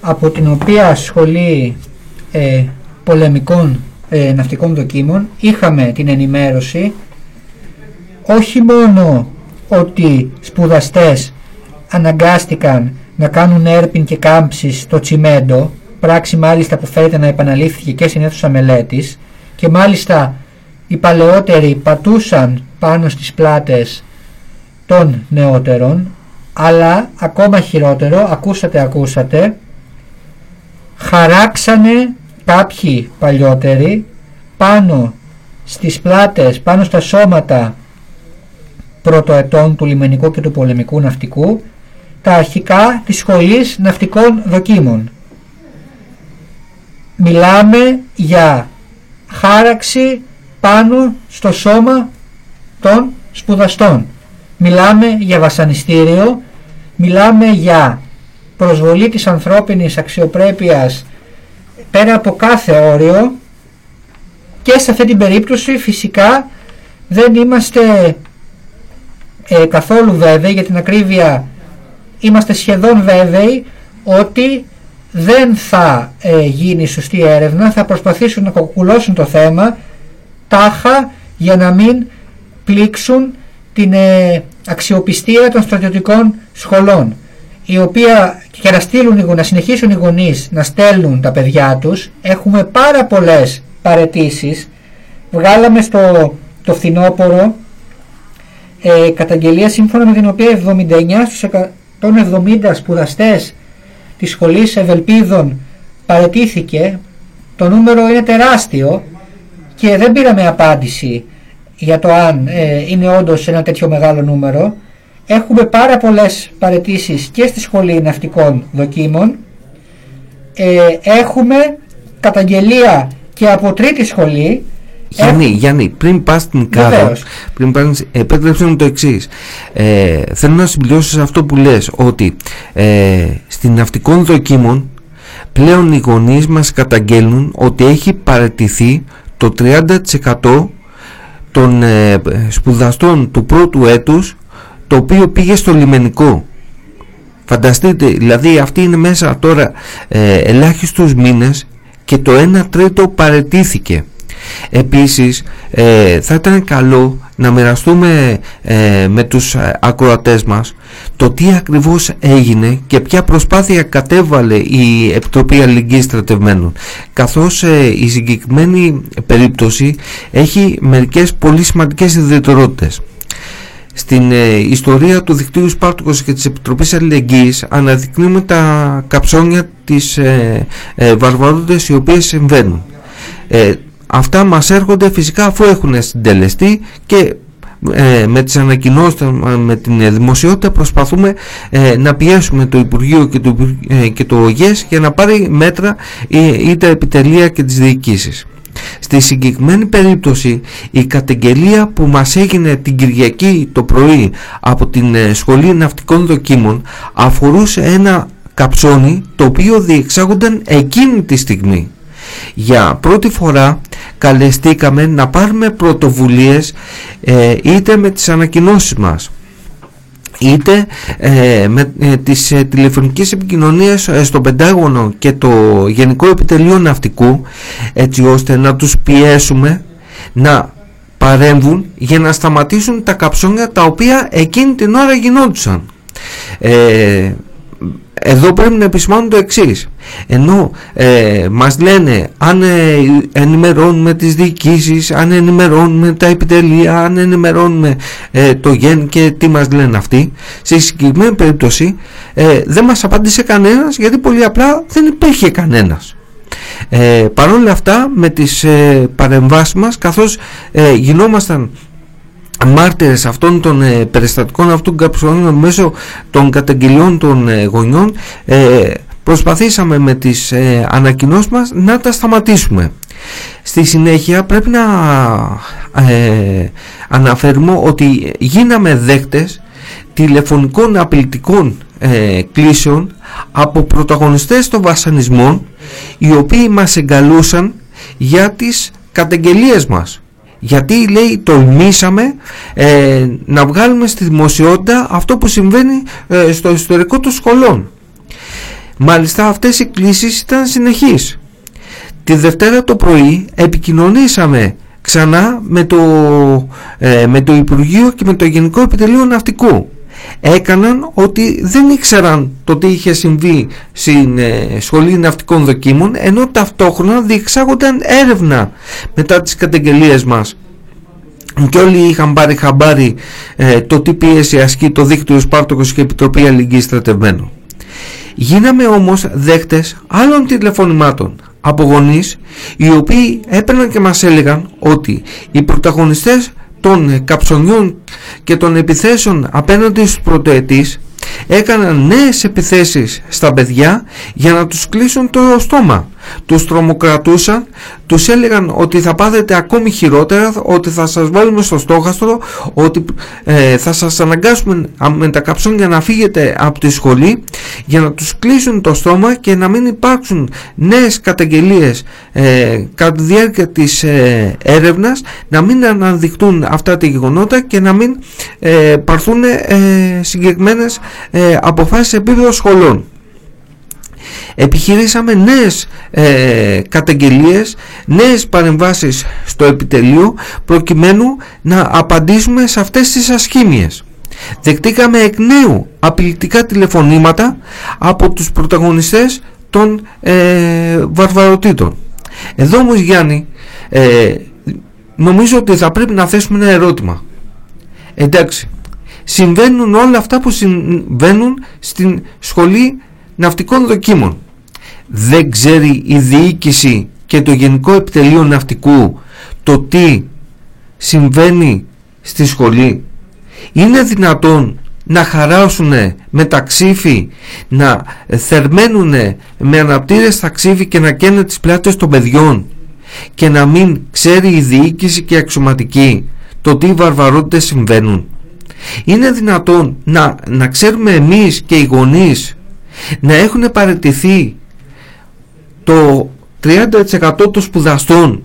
Από την οποία σχολή ε, πολεμικών ε, ναυτικών δοκίμων είχαμε την ενημέρωση όχι μόνο ότι σπουδαστές αναγκάστηκαν να κάνουν έρπιν και κάμψη στο τσιμέντο, πράξη μάλιστα που φαίνεται να επαναλήφθηκε και στην αίθουσα μελέτης και μάλιστα οι παλαιότεροι πατούσαν πάνω στις πλάτες των νεότερων αλλά ακόμα χειρότερο, ακούσατε ακούσατε, χαράξανε κάποιοι παλιότεροι πάνω στις πλάτες, πάνω στα σώματα πρωτοετών του λιμενικού και του πολεμικού ναυτικού τα αρχικά της Σχολής Ναυτικών Δοκίμων. Μιλάμε για χάραξη πάνω στο σώμα των σπουδαστών. Μιλάμε για βασανιστήριο, μιλάμε για προσβολή της ανθρώπινης αξιοπρέπειας πέρα από κάθε όριο και σε αυτή την περίπτωση φυσικά δεν είμαστε ε, καθόλου βέβαιοι για την ακρίβεια είμαστε σχεδόν βέβαιοι ότι δεν θα ε, γίνει σωστή έρευνα, θα προσπαθήσουν να κοκκουλώσουν το θέμα τάχα για να μην πλήξουν την ε, αξιοπιστία των στρατιωτικών σχολών η οποία και να, στείλουν, να συνεχίσουν οι γονείς να στέλνουν τα παιδιά τους έχουμε πάρα πολλές παρετήσεις. Βγάλαμε στο το φθινόπωρο ε, καταγγελία σύμφωνα με την οποία 79 των 70 σπουδαστές της σχολής Ευελπίδων παρετήθηκε. Το νούμερο είναι τεράστιο και δεν πήραμε απάντηση για το αν ε, είναι όντως ένα τέτοιο μεγάλο νούμερο. Έχουμε πάρα πολλές παρετήσεις και στη σχολή ναυτικών δοκίμων. Ε, έχουμε καταγγελία και από τρίτη σχολή.
Γιάννη, Γιάννη, πριν πας στην Κάρο, πριν πας, επέτρεψε μου το εξής. Ε, θέλω να συμπληρώσω αυτό που λες, ότι ε, στην ναυτικών δοκίμων πλέον οι γονείς μας καταγγέλνουν ότι έχει παρατηθεί το 30% των ε, σπουδαστών του πρώτου έτους το οποίο πήγε στο λιμενικό. Φανταστείτε, δηλαδή αυτή είναι μέσα τώρα ε, ελάχιστους μήνες και το 1 τρίτο παρετήθηκε. Επίσης ε, θα ήταν καλό να μοιραστούμε ε, με τους ε, ακροατές μας το τι ακριβώς έγινε και ποια προσπάθεια κατέβαλε η Επιτροπή Αλληλεγγύης Στρατευμένων καθώς η συγκεκριμένη περίπτωση έχει μερικές πολύ σημαντικές ιδιαιτερότητες. Στην ιστορία του δικτύου Σπάρτουκος και της Επιτροπής Αλληλεγγύης αναδεικνύουμε τα καψόνια της ε, ε, οι οποίες συμβαίνουν. Αυτά μας έρχονται φυσικά αφού έχουν συντελεστεί και ε, με τις ανακοινώσεις, με την δημοσιότητα προσπαθούμε ε, να πιέσουμε το Υπουργείο και το, ε, και το ΟΓΕΣ για να πάρει μέτρα ή, τα επιτελεία και τις διοικήσεις. Στη συγκεκριμένη περίπτωση η καταγγελία που μας έγινε την Κυριακή το πρωί από την ε, Σχολή Ναυτικών Δοκίμων αφορούσε ένα καψόνι το οποίο διεξάγονταν εκείνη τη στιγμή. Για πρώτη φορά καλεστήκαμε να πάρουμε πρωτοβουλίες ε, είτε με τις ανακοινώσεις μας είτε ε, με ε, τις ε, τηλεφωνικές επικοινωνίες ε, στο Πεντάγωνο και το Γενικό Επιτελείο Ναυτικού έτσι ώστε να τους πιέσουμε να παρέμβουν για να σταματήσουν τα καψόνια τα οποία εκείνη την ώρα γινόντουσαν. Ε, εδώ πρέπει να επισημάνω το εξής. Ενώ ε, μας λένε αν ε, ενημερώνουμε τις διοικήσεις, αν ενημερώνουμε τα επιτελεία, αν ενημερώνουμε ε, το γεν και τι μας λένε αυτοί, σε συγκεκριμένη περίπτωση ε, δεν μας απάντησε κανένας γιατί πολύ απλά δεν υπήρχε κανένας. Ε, Παρ' όλα αυτά με τις ε, παρεμβάσεις μας καθώς ε, γινόμασταν μάρτυρες αυτών των ε, περιστατικών αυτών καψονίων μέσω των καταγγελιών των ε, γονιών ε, προσπαθήσαμε με τις ε, ανακοινώσεις μας να τα σταματήσουμε. Στη συνέχεια πρέπει να ε, αναφέρουμε ότι γίναμε δέκτες τηλεφωνικών απειλητικών ε, κλήσεων από πρωταγωνιστές των βασανισμών οι οποίοι μας εγκαλούσαν για τις καταγγελίες μας γιατί λέει τολμήσαμε ε, να βγάλουμε στη δημοσιότητα αυτό που συμβαίνει ε, στο ιστορικό των σχολών. Μάλιστα αυτές οι κλήσεις ήταν συνεχείς. Τη Δευτέρα το πρωί επικοινωνήσαμε ξανά με το, ε, με το Υπουργείο και με το Γενικό Επιτελείο Ναυτικού έκαναν ότι δεν ήξεραν το τι είχε συμβεί στην ε, Σχολή Ναυτικών Δοκίμων ενώ ταυτόχρονα διεξάγονταν έρευνα μετά τις καταγγελίες μας και όλοι είχαν πάρει χαμπάρι ε, το τι πίεση ασκεί το δίκτυο Σπάρτοκος και Επιτροπή Αλληλεγγύης Στρατευμένου. Γίναμε όμως δέχτες άλλων τηλεφωνημάτων από γονείς οι οποίοι έπαιρναν και μας έλεγαν ότι οι πρωταγωνιστές των καψονιών και των επιθέσεων απέναντι στους πρωτοετής έκαναν νέες επιθέσεις στα παιδιά για να τους κλείσουν το στόμα τους τρομοκρατούσαν, τους έλεγαν ότι θα πάθετε ακόμη χειρότερα, ότι θα σας βάλουμε στο στόχαστρο, ότι ε, θα σας αναγκάσουμε με τα καψόνια να φύγετε από τη σχολή για να τους κλείσουν το στόμα και να μην υπάρξουν νέες καταγγελίες ε, κατά τη διάρκεια της ε, έρευνας, να μην αναδειχτούν αυτά τα γεγονότα και να μην ε, παρθούν ε, συγκεκριμένες ε, αποφάσεις επίπεδο σχολών επιχειρήσαμε νέες ε, καταγγελίες, νέες παρεμβάσεις στο επιτελείο προκειμένου να απαντήσουμε σε αυτές τις ασχήμιες. Δεκτήκαμε εκ νέου απειλητικά τηλεφωνήματα από τους πρωταγωνιστές των ε, βαρβαροτήτων. Εδώ όμως Γιάννη ε, νομίζω ότι θα πρέπει να θέσουμε ένα ερώτημα. Εντάξει, συμβαίνουν όλα αυτά που συμβαίνουν στην σχολή ναυτικών δοκίμων δεν ξέρει η διοίκηση και το Γενικό Επιτελείο Ναυτικού το τι συμβαίνει στη σχολή. Είναι δυνατόν να χαράσουν με τα ξύφη, να θερμαίνουν με αναπτήρες τα ξύφη και να καίνε τις πλάτες των παιδιών και να μην ξέρει η διοίκηση και η αξιωματική το τι βαρβαρότητες συμβαίνουν. Είναι δυνατόν να, να ξέρουμε εμείς και οι γονείς να έχουν παραιτηθεί το 30% των σπουδαστών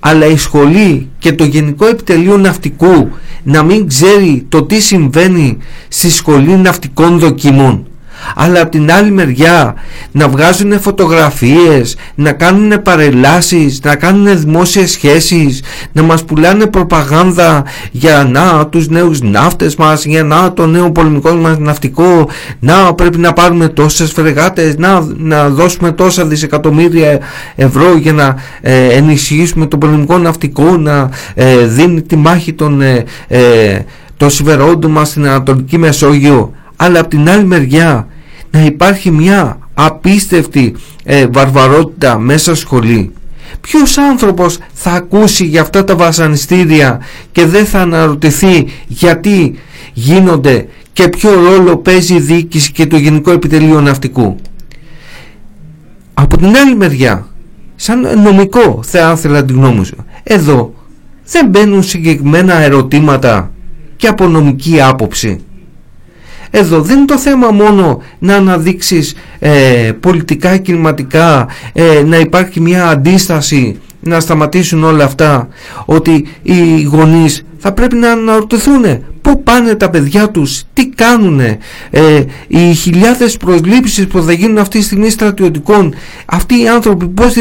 αλλά η σχολή και το Γενικό Επιτελείο Ναυτικού να μην ξέρει το τι συμβαίνει στη σχολή ναυτικών δοκιμών αλλά από την άλλη μεριά να βγάζουν φωτογραφίες, να κάνουν παρελάσεις, να κάνουν δημόσιες σχέσεις, να μας πουλάνε προπαγάνδα για να τους νέους ναύτες μας, για να το νέο πολεμικό μας ναυτικό, να πρέπει να πάρουμε τόσες φρεγάτες, να, να δώσουμε τόσα δισεκατομμύρια ευρώ για να ε, ενισχύσουμε το πολεμικό ναυτικό, να ε, δίνει τη μάχη των, ε, ε των μας στην Ανατολική Μεσόγειο. Αλλά από την άλλη μεριά να υπάρχει μια απίστευτη ε, βαρβαρότητα μέσα σχολή. Ποιος άνθρωπος θα ακούσει για αυτά τα βασανιστήρια και δεν θα αναρωτηθεί γιατί γίνονται και ποιο ρόλο παίζει η διοίκηση και το Γενικό Επιτελείο Ναυτικού. Από την άλλη μεριά σαν νομικό θα ήθελα την γνώμη σου εδώ δεν μπαίνουν συγκεκριμένα ερωτήματα και από νομική άποψη εδώ δεν είναι το θέμα μόνο να αναδείξεις ε, πολιτικά, κλιματικά, ε, να υπάρχει μια αντίσταση, να σταματήσουν όλα αυτά, ότι οι γονείς θα πρέπει να αναρωτηθούν πού πάνε τα παιδιά τους, τι κάνουν, ε, οι χιλιάδες προσλήψεις που θα γίνουν αυτή τη στιγμή στρατιωτικών, αυτοί οι άνθρωποι πώς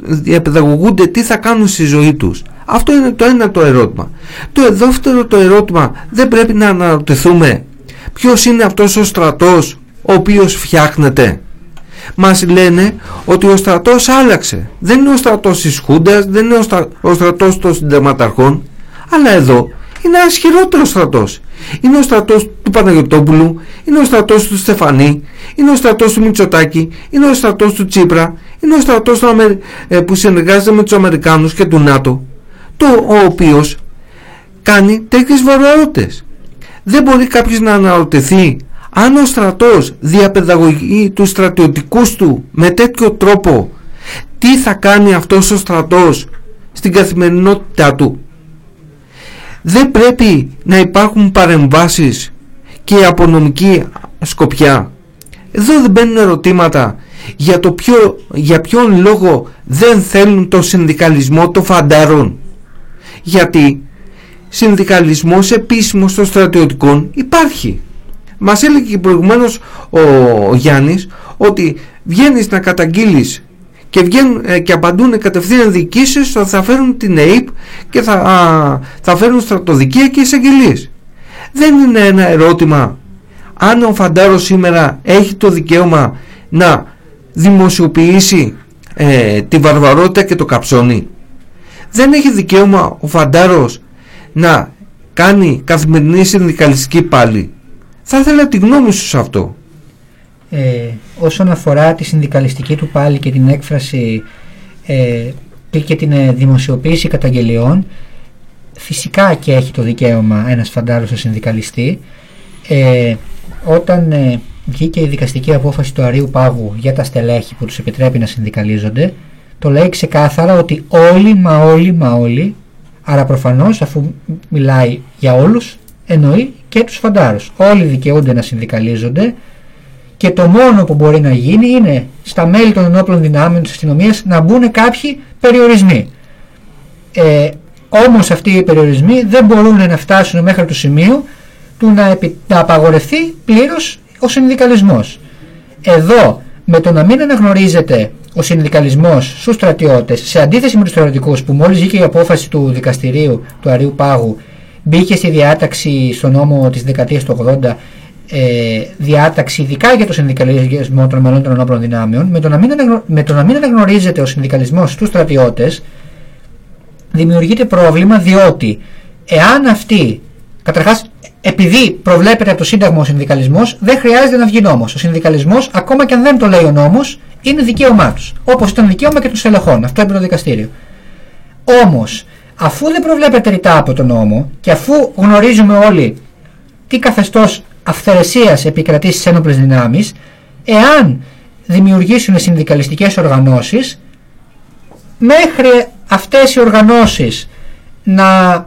διαπαιδαγωγούνται, τι θα κάνουν στη ζωή τους. Αυτό είναι το ένα το ερώτημα. Το δεύτερο το ερώτημα δεν πρέπει να αναρωτηθούμε ποιος είναι αυτός ο στρατός ο οποίος φτιάχνεται; Μας λένε ότι ο στρατός άλλαξε. Δεν είναι ο στρατός της Χούντας, δεν είναι ο, στρατός των συνταγματαρχών, αλλά εδώ είναι ένας ισχυρότερο στρατός. Είναι ο στρατός του Παναγιωτόπουλου, είναι ο στρατός του Στεφανή, είναι ο στρατός του Μητσοτάκη, είναι ο στρατός του Τσίπρα, είναι ο στρατός του ε, που συνεργάζεται με τους Αμερικάνους και του ΝΑΤΟ, το ο οποίος κάνει τέτοιες βαρβαρότητες. Δεν μπορεί κάποιος να αναρωτηθεί αν ο στρατός διαπαιδαγωγεί τους στρατιωτικούς του με τέτοιο τρόπο τι θα κάνει αυτός ο στρατός στην καθημερινότητά του. Δεν πρέπει να υπάρχουν παρεμβάσεις και από νομική σκοπιά. Εδώ δεν μπαίνουν ερωτήματα για, το ποιο, για ποιον λόγο δεν θέλουν το συνδικαλισμό των φαντάρων. Γιατί συνδικαλισμός επίσημος των στρατιωτικών υπάρχει. Μας έλεγε και προηγουμένως ο Γιάννης ότι βγαίνεις να καταγγείλεις και, βγαίνουν, ε, και απαντούν κατευθείαν διοικήσεις θα φέρουν την ΕΕΠ και θα, θα φέρουν στρατοδικεία και εισαγγελίες. Δεν είναι ένα ερώτημα αν ο Φαντάρος σήμερα έχει το δικαίωμα να δημοσιοποιήσει ε, τη βαρβαρότητα και το καψόνι. Δεν έχει δικαίωμα ο Φαντάρος να κάνει καθημερινή συνδικαλιστική πάλι. Θα ήθελα τη γνώμη σου σε αυτό.
Ε, όσον αφορά τη συνδικαλιστική του πάλι και την έκφραση ε, και την ε, δημοσιοποίηση καταγγελιών φυσικά και έχει το δικαίωμα ένας φαντάρος συνδικαλιστή ε, όταν ε, βγήκε η δικαστική απόφαση του Αρίου Πάγου για τα στελέχη που τους επιτρέπει να συνδικαλίζονται το λέει ξεκάθαρα ότι όλοι μα όλοι μα όλοι Άρα προφανώς αφού μιλάει για όλους εννοεί και τους φαντάρους. Όλοι δικαιούνται να συνδικαλίζονται και το μόνο που μπορεί να γίνει είναι στα μέλη των ενόπλων δυνάμεων της αστυνομίας να μπουν κάποιοι περιορισμοί. Ε, όμως αυτοί οι περιορισμοί δεν μπορούν να φτάσουν μέχρι το σημείο του να, επι, να απαγορευτεί πλήρως ο συνδικαλισμός. Εδώ με το να μην αναγνωρίζεται ο συνδικαλισμός στους στρατιώτες, σε αντίθεση με τους στρατιωτικού που μόλις βγήκε η απόφαση του δικαστηρίου του Αρίου Πάγου, μπήκε στη διάταξη στο νόμο της δεκαετίας του 80 ε, διάταξη ειδικά για το συνδικαλισμό των μελών των ενόπλων δυνάμεων, με το, να μην με το να μην αναγνωρίζεται ο συνδικαλισμός στους στρατιώτες, δημιουργείται πρόβλημα διότι εάν αυτοί, καταρχάς επειδή προβλέπεται από το Σύνταγμα ο συνδικαλισμός, δεν χρειάζεται να βγει νόμος. Ο συνδικαλισμός, ακόμα και αν δεν το λέει ο νόμος, είναι δικαίωμά τους. Όπως ήταν δικαίωμα και των στελεχών. Αυτό είπε το δικαστήριο. Όμως, αφού δεν προβλέπεται ρητά από τον νόμο και αφού γνωρίζουμε όλοι τι καθεστώς αυθαιρεσίας επικρατεί στις ένοπλες δυνάμεις, εάν δημιουργήσουν συνδικαλιστικές οργανώσεις, μέχρι αυτές οι οργανώσεις να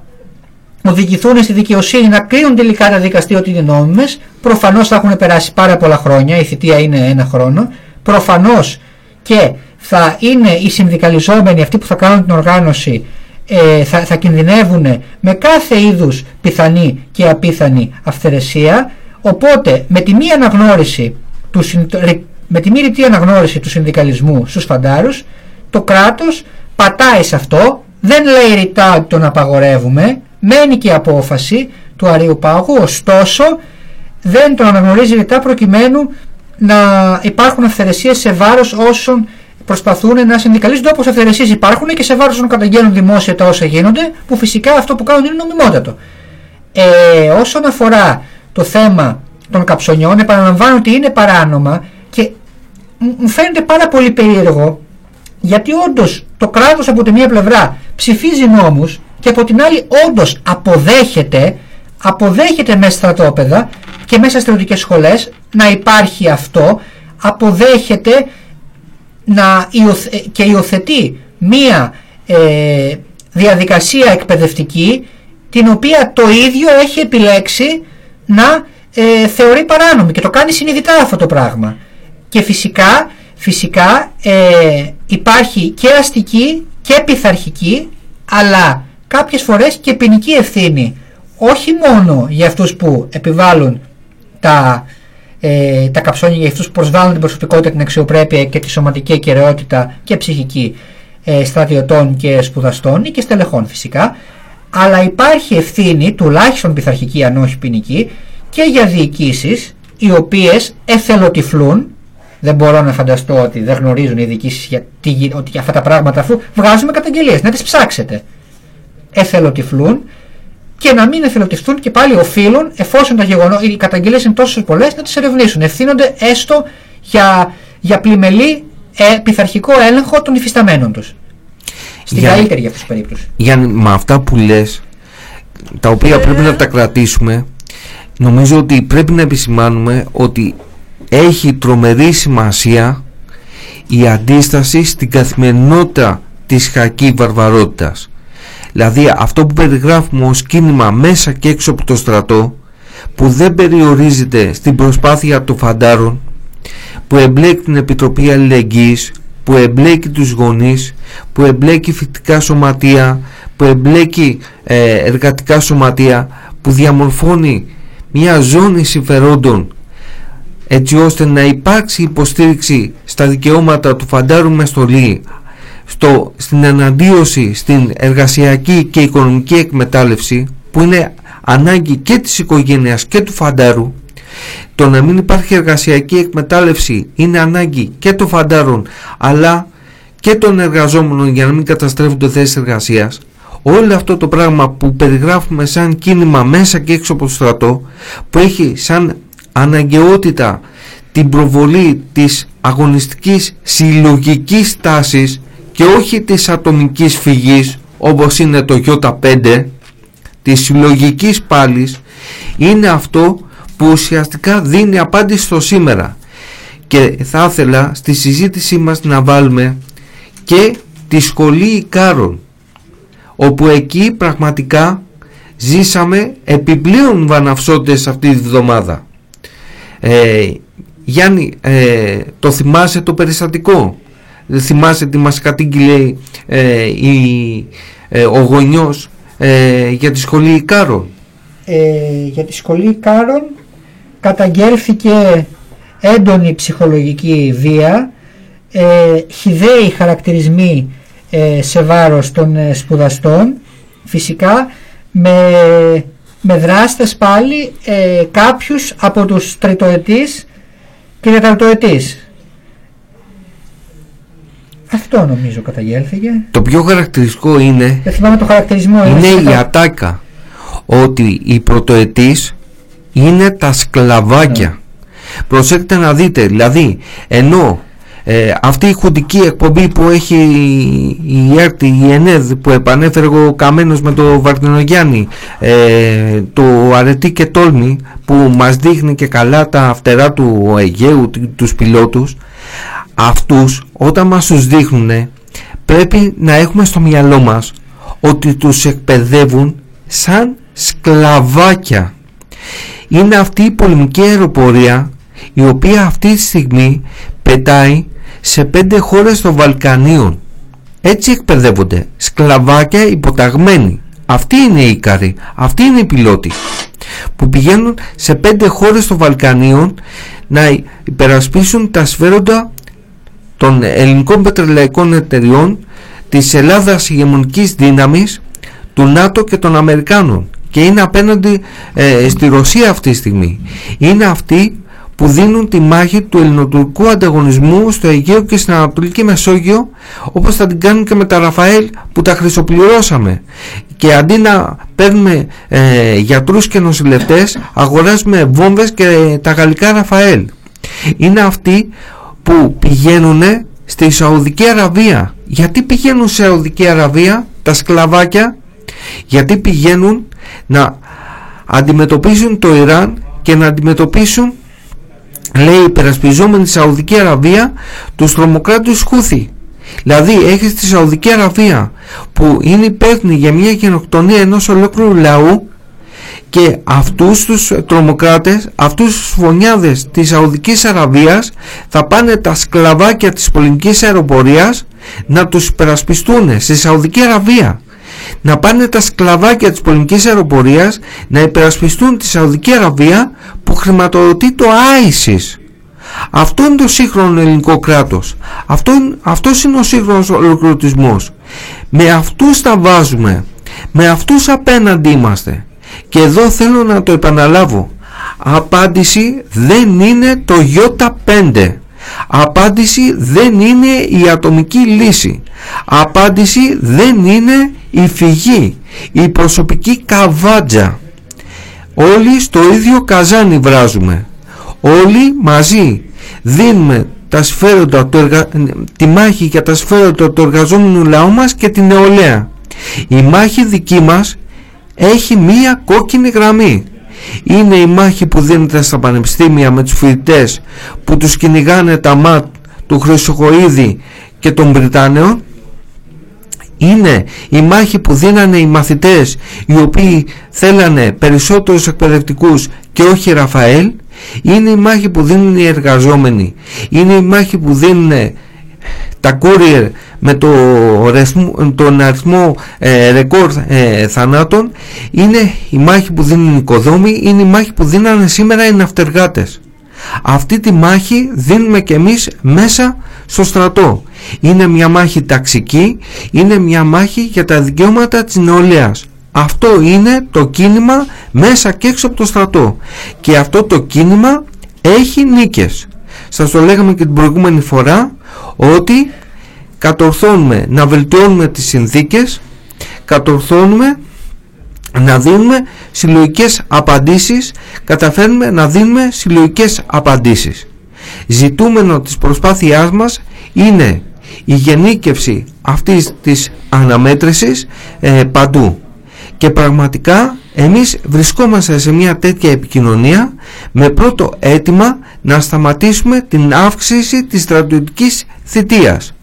οδηγηθούν στη δικαιοσύνη να κρίνουν τελικά τα δικαστήρια ότι είναι νόμιμες, προφανώς θα έχουν περάσει πάρα πολλά χρόνια, η θητεία είναι ένα χρόνο, προφανώς και θα είναι οι συνδικαλιζόμενοι, αυτοί που θα κάνουν την οργάνωση, ε, θα, θα κινδυνεύουν με κάθε είδους πιθανή και απίθανη αυθαιρεσία, οπότε με τη μία αναγνώριση του, με τη μη ρητή αναγνώριση του συνδικαλισμού στους φαντάρους, το κράτος πατάει σε αυτό, δεν λέει ρητά ότι τον απαγορεύουμε, μένει και η απόφαση του Αρίου Πάγου, ωστόσο δεν τον αναγνωρίζει ρητά προκειμένου να υπάρχουν αυθαιρεσίες σε βάρος όσων προσπαθούν να συνδικαλίζονται όπως αυθαιρεσίες υπάρχουν και σε βάρος όσων καταγγέλνουν δημόσια τα όσα γίνονται που φυσικά αυτό που κάνουν είναι νομιμότατο. Ε, όσον αφορά το θέμα των καψονιών επαναλαμβάνω ότι είναι παράνομα και μου φαίνεται πάρα πολύ περίεργο γιατί όντως το κράτος από τη μία πλευρά ψηφίζει νόμους και από την άλλη όντως αποδέχεται, αποδέχεται μέσα στρατόπεδα και μέσα στρατιωτικές σχολές να υπάρχει αυτό, αποδέχεται να υιοθε- και υιοθετεί μία ε, διαδικασία εκπαιδευτική την οποία το ίδιο έχει επιλέξει να ε, θεωρεί παράνομη και το κάνει συνειδητά αυτό το πράγμα. Και φυσικά, φυσικά ε, υπάρχει και αστική και πειθαρχική αλλά κάποιες φορές και ποινική ευθύνη όχι μόνο για αυτούς που επιβάλλουν τα, ε, τα καψόνια για αυτούς που προσβάλλουν την προσωπικότητα, την αξιοπρέπεια και τη σωματική ακαιρεότητα και ψυχική ε, στρατιωτών και σπουδαστών ή και στελεχών φυσικά. Αλλά υπάρχει ευθύνη, τουλάχιστον πειθαρχική αν όχι ποινική και για διοικήσεις οι οποίες εθελοτυφλούν. Δεν μπορώ να φανταστώ ότι δεν γνωρίζουν οι διοικήσεις για, τι γι- ότι για αυτά τα πράγματα αφού βγάζουμε καταγγελίες, να τις ψάξετε. Εθελοτυφλούν και να μην εθελοτυφλούν και πάλι οφείλουν εφόσον τα γεγονό, οι καταγγελίες είναι τόσο πολλές να τις ερευνήσουν. Ευθύνονται έστω για, για πλημελή ε, πειθαρχικό έλεγχο των υφισταμένων τους. Στην
Για-
καλύτερη για αυτούς τους περίπτωση
Γιάννη, με αυτά που λες, τα οποία πρέπει να τα κρατήσουμε, νομίζω ότι πρέπει να επισημάνουμε ότι έχει τρομερή σημασία η αντίσταση στην καθημερινότητα της χακή βαρβαρότητας. Δηλαδή αυτό που περιγράφουμε ως κίνημα μέσα και έξω από το στρατό που δεν περιορίζεται στην προσπάθεια των φαντάρων που εμπλέκει την Επιτροπή Αλληλεγγύης, που εμπλέκει τους γονείς, που εμπλέκει φοιτητικά σωματεία, που εμπλέκει ε, εργατικά σωματεία, που διαμορφώνει μια ζώνη συμφερόντων έτσι ώστε να υπάρξει υποστήριξη στα δικαιώματα του φαντάρου μες στολή, στο, στην εναντίωση στην εργασιακή και οικονομική εκμετάλλευση που είναι ανάγκη και της οικογένειας και του φαντάρου το να μην υπάρχει εργασιακή εκμετάλλευση είναι ανάγκη και των φαντάρων αλλά και των εργαζόμενων για να μην καταστρέφονται θέσεις εργασίας. Όλο αυτό το πράγμα που περιγράφουμε σαν κίνημα μέσα και έξω από το στρατό που έχει σαν αναγκαιότητα την προβολή της αγωνιστικής συλλογικής τάσης και όχι της ατομικής φυγής όπως είναι το Ι5 της συλλογικής πάλης είναι αυτό που ουσιαστικά δίνει απάντηση στο σήμερα. Και θα ήθελα στη συζήτησή μας να βάλουμε και τη σχολή Ικάρων όπου εκεί πραγματικά ζήσαμε επιπλέον βαναυσότητες αυτή τη βδομάδα. Ε, Γιάννη ε, το θυμάσαι το περιστατικό; δεν θυμάσαι τι μας κατήγγειλε ε, η, ε, ο γονιός ε, για τη σχολή Ικάρων
ε, για τη σχολή Κάρων καταγγέλθηκε έντονη ψυχολογική βία, ε, χιδαίοι χαρακτηρισμοί ε, σε βάρος των ε, σπουδαστών, φυσικά με, με δράστες πάλι ε, κάποιους από τους τριτοετής και τεταρτοετής. Αυτό νομίζω καταγγέλθηκε.
το πιο χαρακτηριστικό είναι
Δεν θυμάμαι το χαρακτηρισμό.
είναι η
σχετικά-
ατάκα ότι οι πρωτοετής είναι τα σκλαβάκια προσέξτε να δείτε δηλαδή ενώ ε, αυτή η χουντική εκπομπή που έχει η ΕΡΤ, η ΕΝΕΔ που επανέφερε ο Καμένος με το Βαρδινογιάννη ε, το αρετή και τόλμη που μας δείχνει και καλά τα φτερά του Αιγαίου, τ- τους πιλότους αυτούς όταν μας τους δείχνουν πρέπει να έχουμε στο μυαλό μας ότι τους εκπαιδεύουν σαν σκλαβάκια. Είναι αυτή η πολεμική αεροπορία η οποία αυτή τη στιγμή πετάει σε πέντε χώρες των Βαλκανίων. Έτσι εκπαιδεύονται σκλαβάκια υποταγμένοι. Αυτοί είναι οι Ίκαροι, αυτοί είναι οι πιλότοι που πηγαίνουν σε πέντε χώρες των Βαλκανίων να υπερασπίσουν τα σφαίροντα των ελληνικών πετρελαϊκών εταιριών της Ελλάδας ηγεμονικής δύναμης του ΝΑΤΟ και των Αμερικάνων. Και είναι απέναντι ε, στη Ρωσία αυτή τη στιγμή. Είναι αυτοί που δίνουν τη μάχη του ελληνοτουρκικού ανταγωνισμού στο Αιγαίο και στην Ανατολική Μεσόγειο όπως θα την κάνουν και με τα Ραφαέλ που τα χρυσοπληρώσαμε. Και αντί να παίρνουμε ε, γιατρούς και νοσηλευτές αγοράζουμε βόμβες και τα γαλλικά Ραφαέλ. Είναι αυτοί που πηγαίνουν στη Σαουδική Αραβία. Γιατί πηγαίνουν στη Σαουδική Αραβία τα σκλαβάκια; Γιατί πηγαίνουν να αντιμετωπίσουν το Ιράν και να αντιμετωπίσουν λέει υπερασπιζόμενη τη Σαουδική Αραβία τους τρομοκράτους Χούθη. Δηλαδή έχεις τη Σαουδική Αραβία που είναι υπεύθυνη για μια γενοκτονία ενός ολόκληρου λαού και αυτούς τους τρομοκράτες, αυτούς τους φωνιάδες της Σαουδικής Αραβίας θα πάνε τα σκλαβάκια της πολιτικής αεροπορίας να τους υπερασπιστούν στη Σαουδική Αραβία. Να πάνε τα σκλαβάκια της πολιτικής αεροπορίας να υπερασπιστούν τη Σαουδική Αραβία που χρηματοδοτεί το ISIS. Αυτό είναι το σύγχρονο ελληνικό κράτος. Αυτό, αυτός είναι ο σύγχρονος ολοκληρωτισμός. Με αυτούς τα βάζουμε. Με αυτούς απέναντι είμαστε και εδώ θέλω να το επαναλάβω. Απάντηση δεν είναι το Ι5 απάντηση δεν είναι η ατομική λύση. Απάντηση δεν είναι η φυγή η προσωπική καβάτζα όλοι στο ίδιο καζάνι βράζουμε. Όλοι μαζί δίνουμε τα σφαίροντα, τη μάχη για τα σφαίροντα του εργαζόμενου λαού μας και την νεολαία. Η μάχη δική μας έχει μία κόκκινη γραμμή. Είναι η μάχη που δίνεται στα πανεπιστήμια με τους φοιτητές που τους κυνηγάνε τα ματ του Χρυσοχοίδη και των Βρυτάνεων. Είναι η μάχη που δίνανε οι μαθητές οι οποίοι θέλανε περισσότερους εκπαιδευτικούς και όχι Ραφαέλ. Είναι η μάχη που δίνουν οι εργαζόμενοι. Είναι η μάχη που δίνουν τα courier με το τον αριθμό ε, ρεκόρ ε, θανάτων είναι η μάχη που δίνουν οι οικοδόμοι είναι η μάχη που δίνανε σήμερα οι ναυτεργάτες. Αυτή τη μάχη δίνουμε και εμείς μέσα στο στρατό. Είναι μια μάχη ταξική είναι μια μάχη για τα δικαιώματα της νεολαίας. Αυτό είναι το κίνημα μέσα και έξω από το στρατό. Και αυτό το κίνημα έχει νίκες. Σας το λέγαμε και την προηγούμενη φορά ότι κατορθώνουμε να βελτιώνουμε τις συνθήκες κατορθώνουμε να δίνουμε συλλογικές απαντήσεις καταφέρνουμε να δίνουμε συλλογικές απαντήσεις. Ζητούμενο της προσπάθειάς μας είναι η γενίκευση αυτής της αναμέτρησης ε, παντού και πραγματικά εμείς βρισκόμαστε σε μια τέτοια επικοινωνία με πρώτο αίτημα να σταματήσουμε την αύξηση της στρατιωτικής θητείας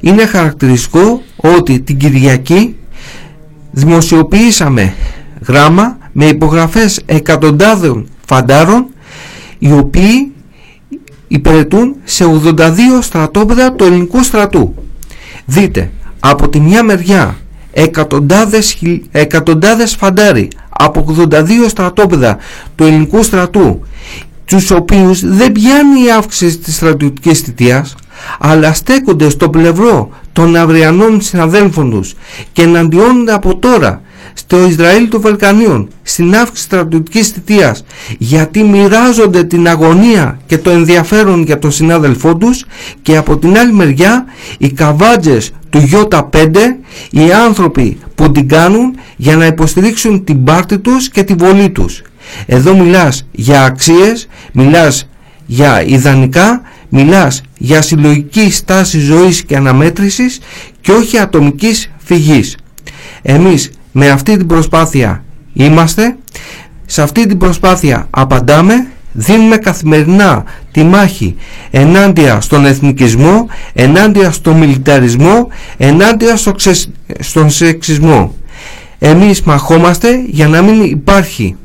είναι χαρακτηριστικό ότι την Κυριακή δημοσιοποιήσαμε γράμμα με υπογραφές εκατοντάδων φαντάρων οι οποίοι υπηρετούν σε 82 στρατόπεδα του ελληνικού στρατού. Δείτε, από τη μια μεριά εκατοντάδες, εκατοντάδες φαντάροι από 82 στρατόπεδα του ελληνικού στρατού τους οποίους δεν πιάνει η αύξηση της στρατιωτικής θητείας αλλά στέκονται στο πλευρό των αυριανών συναδέλφων τους και εναντιώνονται από τώρα στο Ισραήλ των Βαλκανίων στην αύξηση στρατιωτικής θητείας γιατί μοιράζονται την αγωνία και το ενδιαφέρον για τον συνάδελφό τους και από την άλλη μεριά οι καβάτζες του Ι5 οι άνθρωποι που την κάνουν για να υποστηρίξουν την πάρτη τους και τη βολή τους εδώ μιλάς για αξίες μιλάς για ιδανικά μιλάς για συλλογική στάση ζωής και αναμέτρησης και όχι ατομικής φυγής. Εμείς με αυτή την προσπάθεια είμαστε, σε αυτή την προσπάθεια απαντάμε, δίνουμε καθημερινά τη μάχη ενάντια στον εθνικισμό, ενάντια στον μιλιταρισμό, ενάντια στον σεξισμό. Εμείς μαχόμαστε για να μην υπάρχει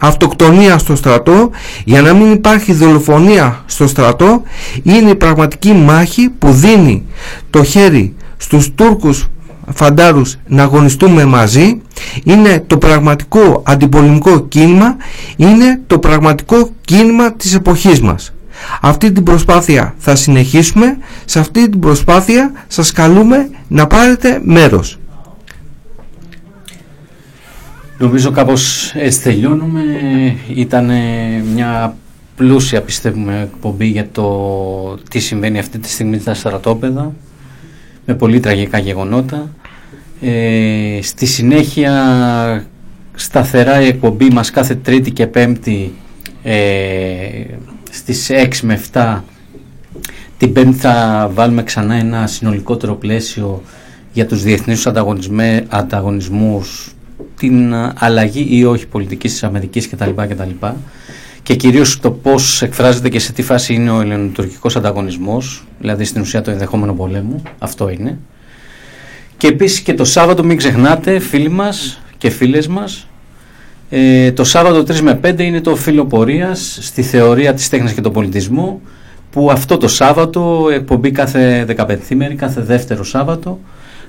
αυτοκτονία στο στρατό για να μην υπάρχει δολοφονία στο στρατό είναι η πραγματική μάχη που δίνει το χέρι στους Τούρκους φαντάρους να αγωνιστούμε μαζί είναι το πραγματικό αντιπολεμικό κίνημα είναι το πραγματικό κίνημα της εποχής μας αυτή την προσπάθεια θα συνεχίσουμε σε αυτή την προσπάθεια σας καλούμε να πάρετε μέρος
Νομίζω κάπως έτσι τελειώνουμε. Ήταν μια πλούσια πιστεύουμε εκπομπή για το τι συμβαίνει αυτή τη στιγμή στα στρατόπεδα με πολύ τραγικά γεγονότα. Ε, στη συνέχεια σταθερά η εκπομπή μας κάθε Τρίτη και Πέμπτη ε, στις 6 με 7 την Πέμπτη θα βάλουμε ξανά ένα συνολικότερο πλαίσιο για τους διεθνείς ανταγωνισμούς την αλλαγή ή όχι πολιτικής της Αμερικής κτλ. κτλ. και κυρίως το πώς εκφράζεται και σε τι φάση είναι ο ελληνοτουρκικός ανταγωνισμός, δηλαδή στην ουσία το ενδεχόμενο πολέμου, αυτό είναι. Και επίσης και το Σάββατο μην ξεχνάτε φίλοι μας και φίλες μας, ε, το Σάββατο 3 με 5 είναι το φύλλο πορείας στη θεωρία της τέχνης και του πολιτισμού που αυτό το Σάββατο, εκπομπή κάθε 15 μέρη, κάθε δεύτερο Σάββατο,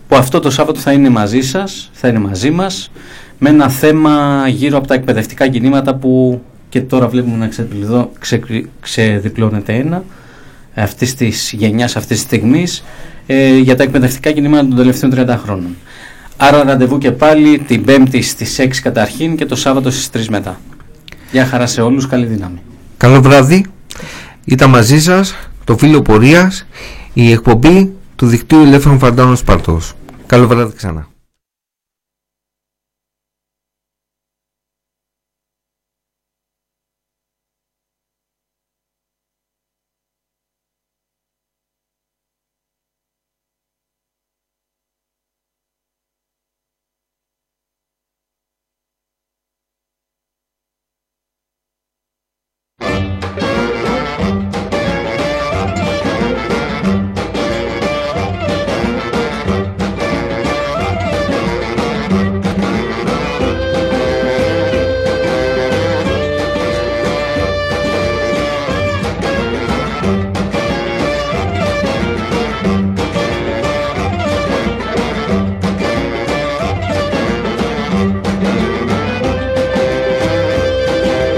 που αυτό το Σάββατο θα είναι μαζί σας, θα είναι μαζί μας, με ένα θέμα γύρω από τα εκπαιδευτικά κινήματα που και τώρα βλέπουμε να ξε, ξεδιπλώνεται ένα αυτής της γενιάς αυτής της στιγμής ε, για τα εκπαιδευτικά κινήματα των τελευταίων 30 χρόνων. Άρα ραντεβού και πάλι την Πέμπτη στις 6 καταρχήν και το Σάββατο στις 3 μετά. Γεια χαρά σε όλους, καλή δύναμη.
Καλό βράδυ. Ήταν μαζί σας το φίλο πορείας, η εκπομπή του δικτύου Ελεύθερων Φαντάρων Σπαρτός. Καλό βράδυ ξανά.